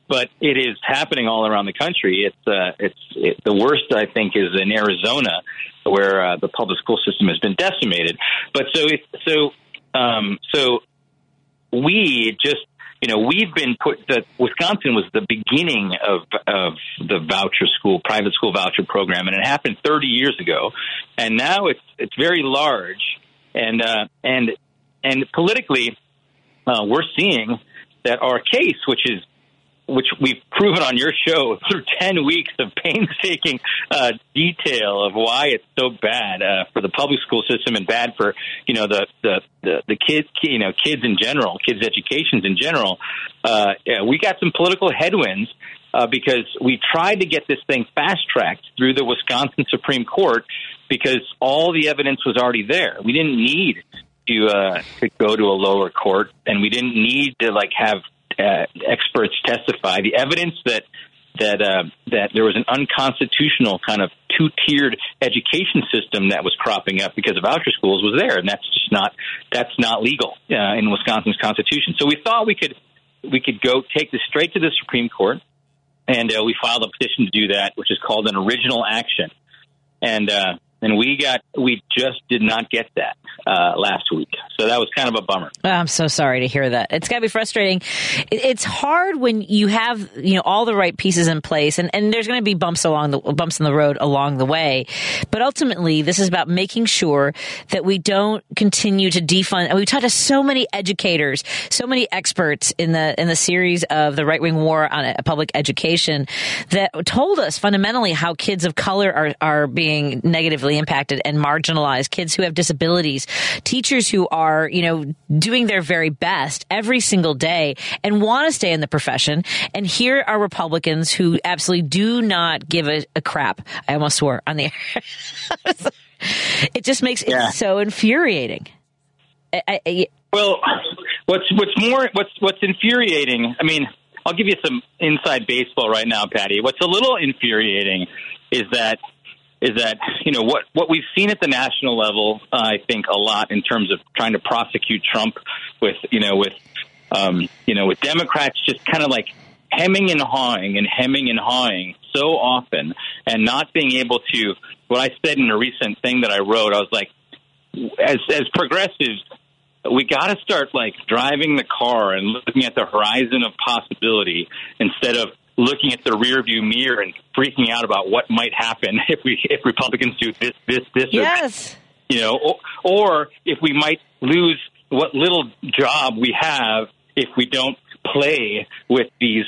but it is happening all around the country. It's uh, it's it, the worst I think is in Arizona, where uh, the public school system has been decimated. But so it, so um, so we just you know we've been put that Wisconsin was the beginning of of the voucher school private school voucher program, and it happened 30 years ago, and now it's it's very large, and uh, and and politically, uh, we're seeing that our case, which is which we've proven on your show [LAUGHS] through 10 weeks of painstaking uh, detail of why it's so bad uh, for the public school system and bad for, you know, the, the, the, the kids, you know, kids in general, kids' educations in general. Uh, yeah, we got some political headwinds uh, because we tried to get this thing fast tracked through the Wisconsin Supreme Court because all the evidence was already there. We didn't need to uh, to go to a lower court, and we didn't need to like have uh, experts testify. The evidence that that uh, that there was an unconstitutional kind of two tiered education system that was cropping up because of voucher schools was there, and that's just not that's not legal uh, in Wisconsin's constitution. So we thought we could we could go take this straight to the Supreme Court, and uh, we filed a petition to do that, which is called an original action, and uh, and we got we just did not get that uh, last week. So that was kind of a bummer. Oh, I'm so sorry to hear that. It's got to be frustrating. It's hard when you have you know all the right pieces in place, and, and there's going to be bumps along the bumps in the road along the way. But ultimately, this is about making sure that we don't continue to defund. And we talked to so many educators, so many experts in the in the series of the right wing war on public education that told us fundamentally how kids of color are are being negatively impacted and marginalized. Kids who have disabilities, teachers who are you know doing their very best every single day and want to stay in the profession. And here are Republicans who absolutely do not give a, a crap. I almost swore on the air. [LAUGHS] it just makes Yeah. it so infuriating. I, I, I- Well, what's what's more what's what's infuriating? I mean, I'll give you some inside baseball right now, Patti. What's a little infuriating is that is that you know what what we've seen at the national level. Uh, I think a lot in terms of trying to prosecute Trump with you know with um, you know with Democrats just kind of like hemming and hawing and hemming and hawing so often and not being able to. What I said in a recent thing that I wrote, I was like, as as progressives, we got to start like driving the car and looking at the horizon of possibility instead of looking at the rear view mirror and freaking out about what might happen [LAUGHS] if we if Republicans do this this this or yes. you know or, or if we might lose what little job we have if we don't play with these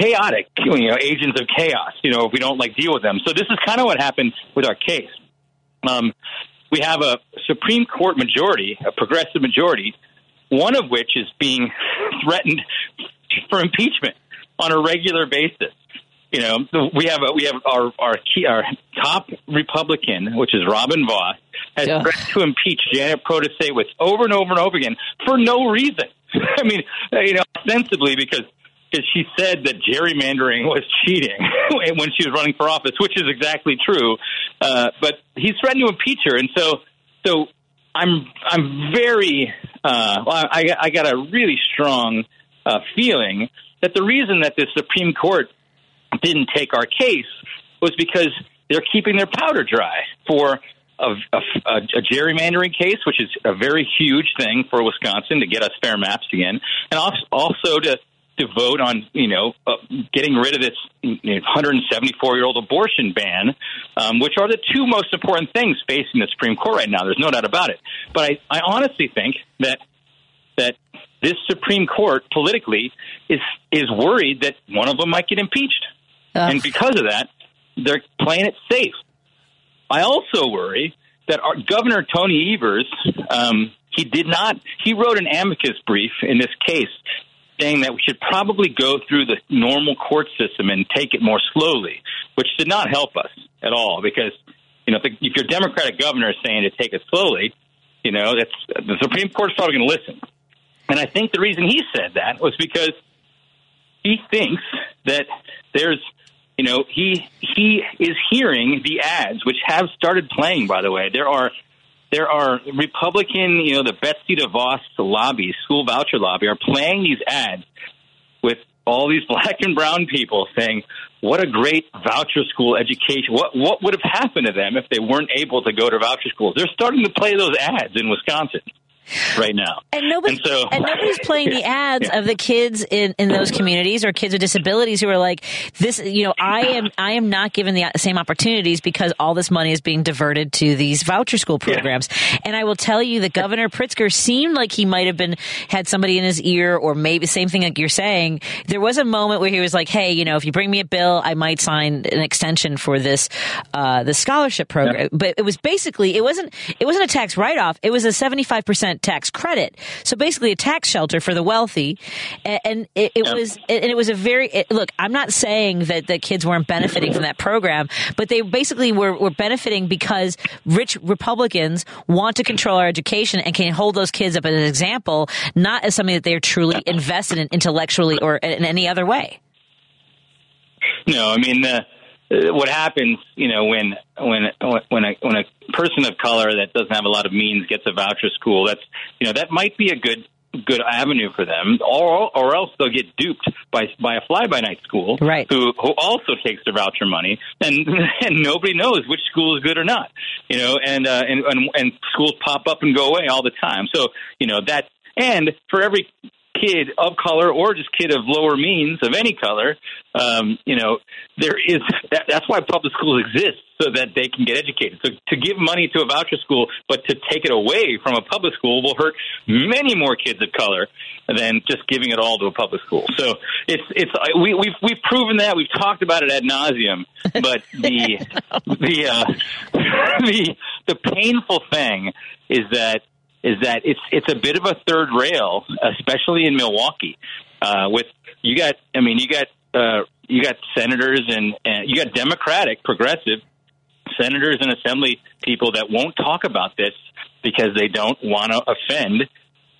chaotic you know agents of chaos you know if we don't like deal with them. So this is kind of what happened with our case. Um, we have a Supreme Court majority, a progressive majority, one of which is being [LAUGHS] threatened for impeachment on a regular basis. You know, we have a, we have our our key, our top Republican, which is Robin Vos, has threatened to impeach Janet Protasiewicz over and over and over again for no reason. [LAUGHS] I mean, you know, ostensibly because because she said that gerrymandering was cheating [LAUGHS] when she was running for office, which is exactly true. Uh, but he's threatened to impeach her, and so so I'm I'm very uh, well, I, I got a really strong uh, feeling that the reason that the Supreme Court didn't take our case was because they're keeping their powder dry for a, a, a gerrymandering case, which is a very huge thing for Wisconsin to get us fair maps again, and als- also to to vote on, you know, uh, getting rid of this 174 year old abortion ban, um, which are the two most important things facing the Supreme Court right now. There's no doubt about it. But I, I honestly think that that this Supreme Court politically is is worried that one of them might get impeached, and because of that, they're playing it safe. I also worry that our Governor Tony Evers, um, he did not. He wrote an amicus brief in this case saying that we should probably go through the normal court system and take it more slowly, which did not help us at all because you know if, the, if your Democratic governor is saying to take it slowly, you know that's the Supreme Court's probably going to listen. And I think the reason he said that was because he thinks that there's you know he he is hearing the ads which have started playing by the way there are there are republican you know the betsy devos lobby school voucher lobby are playing these ads with all these [LAUGHS] black and brown people saying, "What a great voucher school education! What what would have happened to them if they weren't able to go to voucher schools?" They're starting to play those ads in Wisconsin right now. And nobody And so- and nobody's playing the ads of the kids in, in those communities or kids with disabilities who are like this you know I am I am not given the same opportunities because all this money is being diverted to these voucher school programs. And I will tell you that Governor Pritzker seemed like he might have been had somebody in his ear or maybe same thing like you're saying. There was a moment where he was like, "Hey, you know, if you bring me a bill, I might sign an extension for this uh the scholarship program." But it was basically it wasn't it wasn't a tax write off. It was a 75% tax credit. So basically a tax shelter for the wealthy. And it, it was and it was a very it, look, I'm not saying that the kids weren't benefiting from that program, but they basically were were benefiting because rich Republicans want to control our education and can hold those kids up as an example, not as something that they're truly invested in intellectually or in any other way. No, I mean, uh, what happens, you know, when when when a when a person of color that doesn't have a lot of means gets a voucher school, that's you know that might be a good good avenue for them, or or else they'll get duped by by a fly by night school, right? Who who also takes their voucher money, and [LAUGHS] and nobody knows which school is good or not, you know, and uh, and, and and schools pop up and go away all the time. So you know that, and for every kid of color or just kid of lower means of any color, um, you know, there is that, that's why public schools exist so that they can get educated. So to give money to a voucher school, but to take it away from a public school will hurt many more kids of color than just giving it all to a public school. So it's it's we, we've we've proven that we've talked about it ad nauseum, but [LAUGHS] the the uh, [LAUGHS] the the painful thing is that is that it's it's a bit of a third rail, especially in Milwaukee. Uh, with you got, I mean, you got uh, you got senators and, and you got Democratic progressive senators and assembly people that won't talk about this because they don't want to offend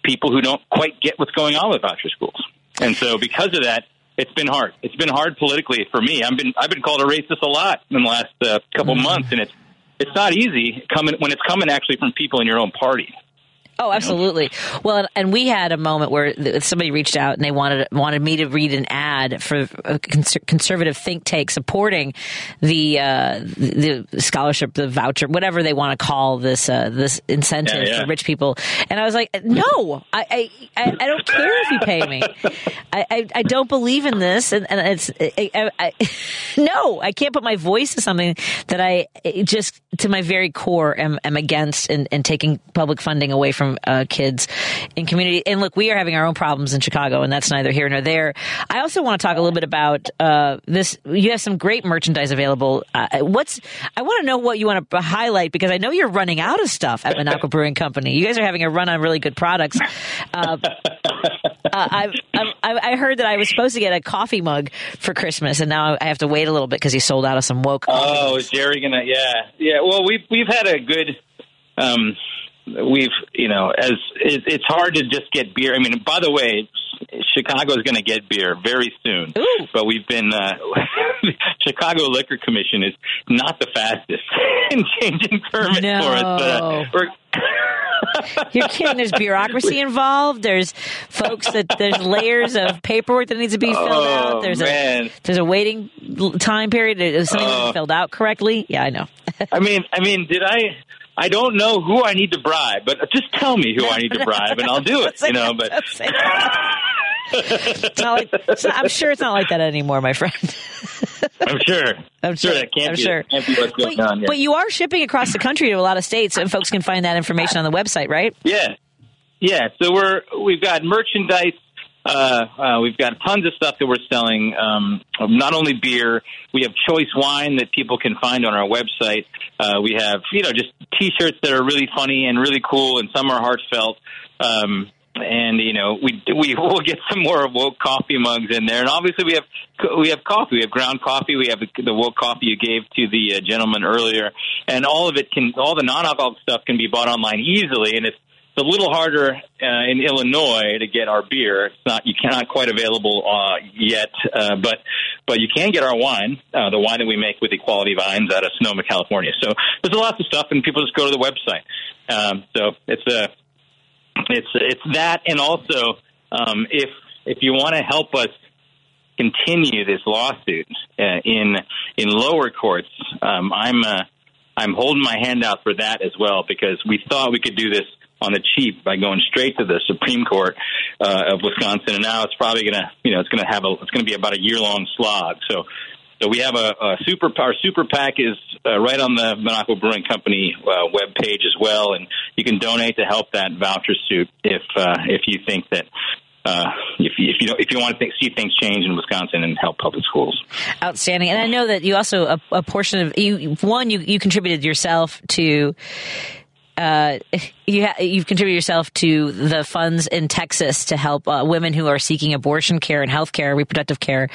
people who don't quite get what's going on with voucher schools. And so, because of that, it's been hard. It's been hard politically for me. I've been I've been called a racist a lot in the last uh, couple months, and it's it's not easy coming when it's coming actually from people in your own party. Oh, [LAUGHS] absolutely. Well, and we had a moment where somebody reached out and they wanted wanted me to read an ad for a conservative think tank supporting the uh, the scholarship, the voucher, whatever they want to call this uh, this incentive Yeah, yeah. for rich people. And I was like, no, I I, I, don't care if you pay me. [LAUGHS] I, I, I don't believe in this, and, and it's I, I, I, [LAUGHS] no, I can't put my voice to something that I just to my very core am, am against and, and taking public funding away from uh, kids in community. And look, we are having our own problems in Chicago, and that's neither here nor there. I also want to talk a little bit about uh, this. You have some great merchandise available. Uh, what's I want to know what you want to highlight because I know you're running out of stuff at Minocqua [LAUGHS] Brewing Company. You guys are having a run on really good products. Uh, [LAUGHS] uh, I've, I've, I heard that I was supposed to get a coffee mug for Christmas, and now I have to wait a little bit because he sold out of some woke. Oh, is Jerry gonna? Yeah, yeah. Well, we've we've had a good. Um, we've you know as it, it's hard to just get beer. I mean, by the way, Chicago is going to get beer very soon. But we've been uh, [LAUGHS] Chicago Liquor Commission is not the fastest [LAUGHS] in changing permits No. for us. Uh, we're, [LAUGHS] You're kidding. There's bureaucracy involved. There's folks that there's layers of paperwork that needs to be filled Oh, out. There's man. a there's a waiting time period. Is something wasn't filled out correctly? Yeah, I know. I mean, I mean, did I? I don't know who I need to bribe, but just tell me who I need to bribe, and I'll do it. You know, but [LAUGHS] like, I'm sure it's not like that anymore, my friend. I'm sure. [LAUGHS] I'm sure. that can't I'm be. sure. Can't be what's going But, on. Yeah. but you are shipping across the country to a lot of states, and folks can find that information on the website, right? Yeah, yeah. So we're we've got merchandise. Uh, uh, we've got tons of stuff that we're selling. Um, not only beer, we have choice wine that people can find on our website. Uh, we have you know just T-shirts that are really funny and really cool, and some are heartfelt. Um, and you know we we [LAUGHS] will get some more woke coffee mugs in there, and obviously we have we have coffee. We have ground coffee. We have the, the woke coffee you gave to the uh, gentleman earlier, and all of it can all the non-alcoholic stuff can be bought online easily, and it's it's a little harder uh, in Illinois to get our beer. It's not you cannot quite available uh, yet, uh, but but you can get our wine, uh, the wine that we make with Equality Vines out of Sonoma, California. So there's a lots of stuff, and people just go to the website. Um, so it's a it's it's that, and also um, if if you want to help us continue this lawsuit uh, in in lower courts, um, I'm uh, I'm holding my hand out for that as well because we thought we could do this on the cheap by going straight to the Supreme Court uh, of Wisconsin, and now it's probably going to you know it's going to have a it's going to be about a year long slog. So. So we have a, a super our super PAC is uh, right on the Minocqua Brewing Company uh, web page as well, and you can donate to help that voucher suit if uh, if you think that uh, if you, if you if you want to think, see things change in Wisconsin and help public schools. Outstanding. And I know that you also a, a portion of you one you you contributed yourself to uh, [LAUGHS] you ha- you've contributed yourself to the funds in Texas to help uh, women who are seeking abortion care and health care, reproductive care.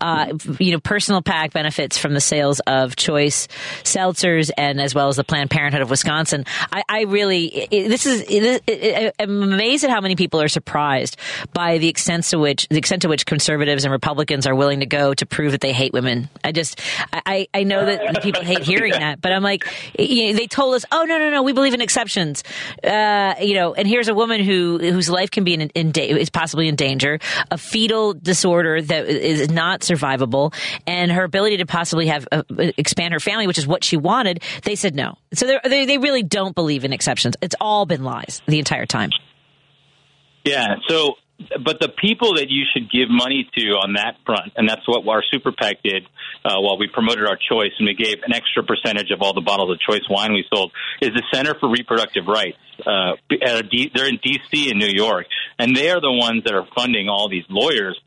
Uh, you know, personal PAC benefits from the sales of Choice seltzers and as well as the Planned Parenthood of Wisconsin. I, I really it, this is it, it, I'm amazed at how many people are surprised by the extent to which the extent to which conservatives and Republicans are willing to go to prove that they hate women. I just I I know that people hate hearing [LAUGHS] that, but I'm like you know, they told us, oh no no no, we believe in exceptions. Uh, you know, and here's a woman who whose life can be in, in is possibly in danger, a fetal disorder that is not survivable, and her ability to possibly have uh, expand her family, which is what she wanted. They said no. So they they really don't believe in exceptions. It's all been lies the entire time. Yeah. So but the people that you should give money to on that front, and that's what our super PAC did uh, while we promoted our choice, and we gave an extra percentage of all the bottles of choice wine we sold, is the Center for Reproductive Rights. Uh, they're in D.C. and New York, and they are the ones that are funding all these lawyers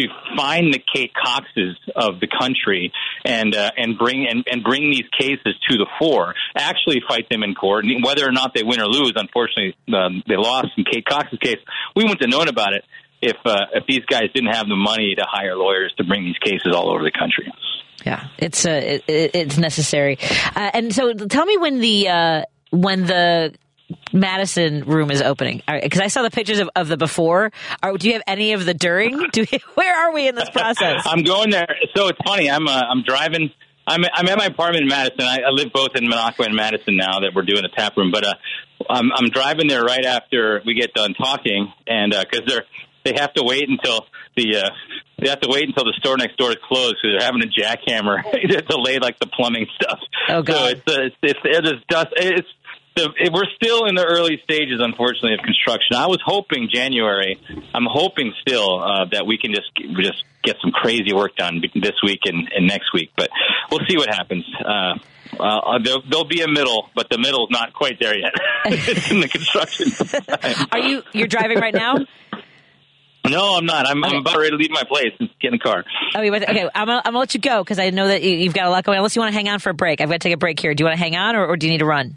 to find the Kate Coxes of the country and uh, and bring and, and bring these cases to the fore. Actually, fight them in court, and whether or not they win or lose. Unfortunately, um, they lost in Kate Cox's case. We wouldn't have known about it if uh, if these guys didn't have the money to hire lawyers to bring these cases all over the country. Yeah, it's uh, it, it's necessary. Uh, and so, tell me when the uh, when the Madison room is opening? Because I saw the pictures of, of the before. Are, do you have any of the during? [LAUGHS] Do we, where are we in this process? I'm going there. So it's funny. I'm uh, I'm driving. I'm I'm at my apartment in Madison. I, I live both in Minocqua and Madison now that we're doing the tap room. But uh, I'm I'm driving there right after we get done talking, and because uh, they're they have to wait until the uh, they have to wait until the store next door is closed because they're having a jackhammer [LAUGHS] to delay like the plumbing stuff. Oh god! So it's uh, it's, it's it is dust. It's the, we're still in the early stages, unfortunately, of construction. I was hoping January. I'm hoping still uh, that we can just just get some crazy work done this week and, and next week. But we'll see what happens. Uh, uh, there'll, there'll, be a middle, but the middle's not quite there yet. [LAUGHS] it's in the construction. [LAUGHS] Are you you're driving right now? No, I'm not. I'm, okay. I'm, about ready to leave my place and get in the car. Oh, okay. I'm gonna, I'm gonna let you go because I know that you've got a lot going. on. Unless you want to hang on for a break, I've got to take a break here. Do you want to hang on, or, or do you need to run?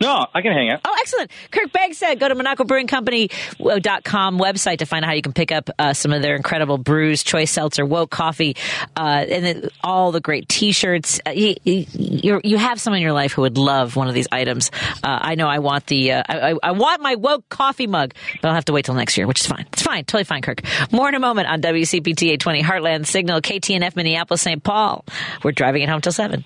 No, I can hang out. Oh, excellent. Kirk Bangstad, go to MinocquaBrewingCompany.com website to find out how you can pick up uh, some of their incredible brews, choice seltzer, woke coffee, uh, and then all the great T-shirts. Uh, you, you, you, have someone in your life who would love one of these items. Uh, I know I want the, uh, I, I, want my woke coffee mug, but I'll have to wait till next year, which is fine. It's fine. Totally fine, Kirk. More in a moment on WCPT 820 Heartland Signal, KTNF Minneapolis, St. Paul. We're driving it home till 7.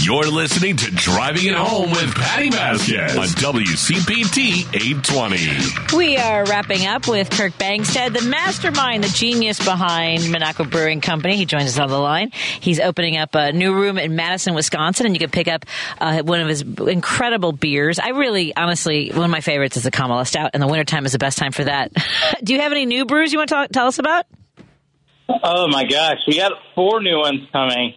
You're listening to Driving It Home with Patti Vasquez on WCPT 820. We are wrapping up with Kirk Bangstad, the mastermind, the genius behind Minocqua Brewing Company. He joins us on the line. He's opening up a new room in Madison, Wisconsin, and you can pick up uh, one of his incredible beers. I really, honestly, one of my favorites is the Kamala Stout, and the wintertime is the best time for that. [LAUGHS] Do you have any new brews you want to talk, tell us about? Oh, my gosh. We got four new ones coming.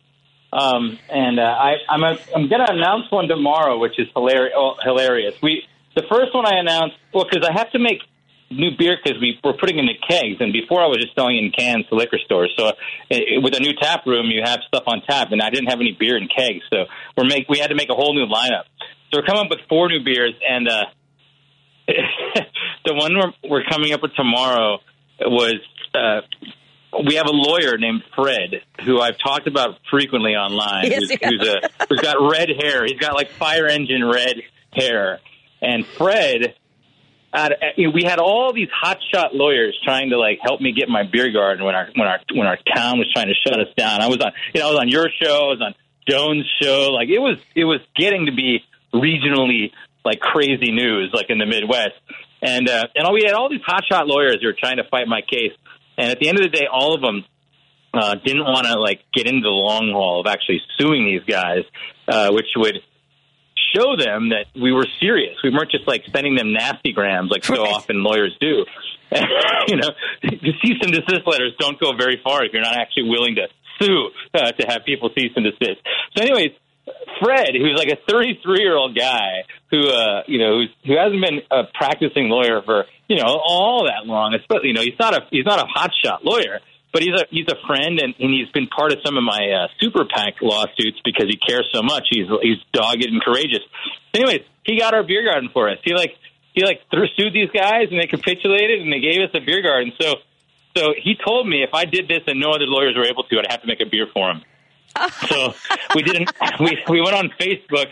Um, and uh, I, I'm, a, I'm going to announce one tomorrow, which is hilarious. Oh, hilarious. We the first one I announced, well, because I have to make new beer because we were putting in the kegs, and before I was just selling in cans to liquor stores. So it, with a new tap room, you have stuff on tap, and I didn't have any beer in kegs, so we're make we had to make a whole new lineup. So we're coming up with four new beers, and uh, [LAUGHS] the one we're, we're coming up with tomorrow was uh, we have a lawyer named Fred who I've talked about frequently online. Yes, who's, who's, a, who's got red hair. He's got like fire engine red hair. And Fred, uh, we had all these hotshot lawyers trying to like help me get my beer garden when our when our when our town was trying to shut us down. I was on you know I was on your show, I was on Jones' show. Like it was it was getting to be regionally like crazy news, like in the Midwest. And uh, and we had all these hotshot lawyers who were trying to fight my case. And at the end of the day, all of them uh, didn't want to like get into the long haul of actually suing these guys, uh, which would show them that we were serious. We weren't just like sending them nasty grams like so often lawyers do. [LAUGHS] you know, the cease and desist letters don't go very far if you're not actually willing to sue uh, to have people cease and desist. So, anyways, Fred, who's like a 33 year old guy who, uh, you know, who's, who hasn't been a practicing lawyer for, you know, all that long. Especially, you know, he's not a he's not a hotshot lawyer, but he's a he's a friend, and, and he's been part of some of my uh, super PAC lawsuits because he cares so much. He's he's dogged and courageous. Anyways, he got our beer garden for us. He like he like sued these guys, and they capitulated, and they gave us a beer garden. So so he told me if I did this and no other lawyers were able to, I'd have to make a beer for him. So we didn't. [LAUGHS] We we went on Facebook,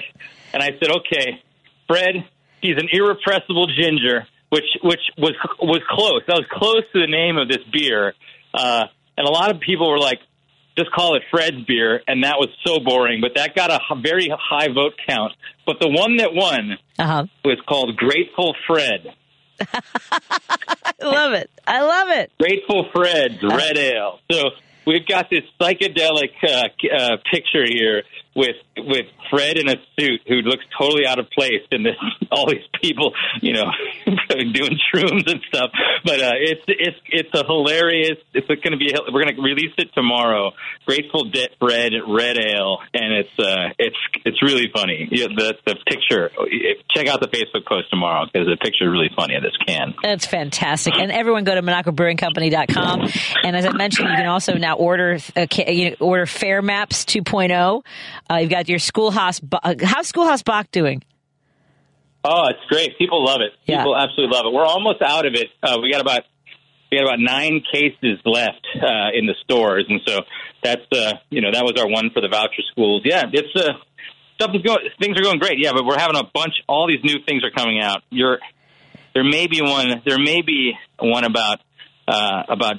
and I said, okay, Fred, he's an irrepressible ginger, which which was was close. That was close to the name of this beer. Uh, and a lot of people were like, just call it Fred's beer, and that was so boring. But that got a very high vote count. But the one that won Uh-huh. was called Grateful Fred. [LAUGHS] I love it. I love it. Grateful Fred's Red Ale. So we've got this psychedelic uh, uh, picture here with with Fred in a suit who looks totally out of place, and this [LAUGHS] all these people, you know, [LAUGHS] doing shrooms and stuff. But uh, it's it's it's a hilarious. It's going to be. We're going to release it tomorrow. Grateful Dead Fred Red Ale, and it's uh, it's it's really funny. Yeah, the the picture. Check out the Facebook post tomorrow because the picture is really funny of this can. That's fantastic. And everyone go to MinocquaBrewingCompany.com. And as I mentioned, you can also now order uh, order Fair Maps 2.0. Uh, you've got your Schoolhouse. Bo- uh, how's Schoolhouse Bock doing? Oh, it's great. People love it. Yeah. People absolutely love it. We're almost out of it. Uh, we got about we got about nine cases left uh, in the stores, and so that's uh, you know that was our one for the voucher schools. Yeah, it's uh, stuff is going. Things are going great. Yeah, but we're having a bunch. All these new things are coming out. You're there may be one. There may be one about uh, about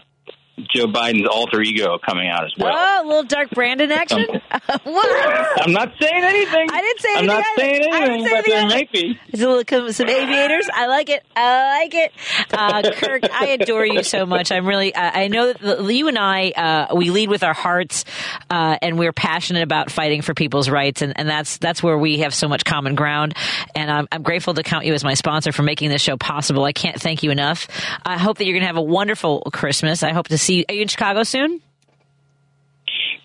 Joe Biden's alter ego coming out as well. Oh, a little dark Brandon action. [LAUGHS] what? I'm not saying anything. I didn't say I'm anything. not either. saying I didn't anything, say but there anything might be. It's a little some aviators. I like it. I like it. Uh, Kirk, I adore you so much. I'm really. Uh, I know that you and I uh, we lead with our hearts, uh, and we're passionate about fighting for people's rights, and, and that's that's where we have so much common ground. And I'm, I'm grateful to count you as my sponsor for making this show possible. I can't thank you enough. I hope that you're going to have a wonderful Christmas. I hope to see. Are you in Chicago soon?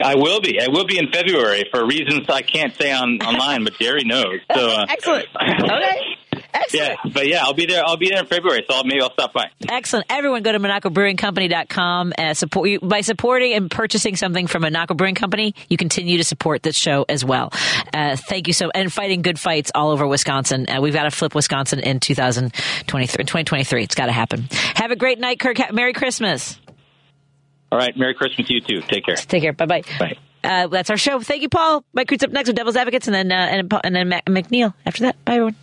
I will be. I will be in February for reasons I can't say on online, but Gary knows. So uh, [LAUGHS] excellent. Okay. Excellent. Yeah, but yeah, I'll be there. I'll be there in February, so I'll, maybe I'll stop by. Excellent. Everyone go to MinocquaBrewingCompany.com. Uh, support you by supporting and purchasing something from Minocqua Brewing Company. You continue to support this show as well. Uh, thank you so and fighting good fights all over Wisconsin. Uh, we've got to flip Wisconsin in 2023. In 2023, it's got to happen. Have a great night, Kirk. Merry Christmas. All right, Merry Christmas to you too. Take care. Take care. Bye bye. Bye. Uh, that's our show. Thank you, Paul. Mike Creed's up next with Devil's Advocates, and then uh, and, and then Mac- McNeil after that. Bye, everyone.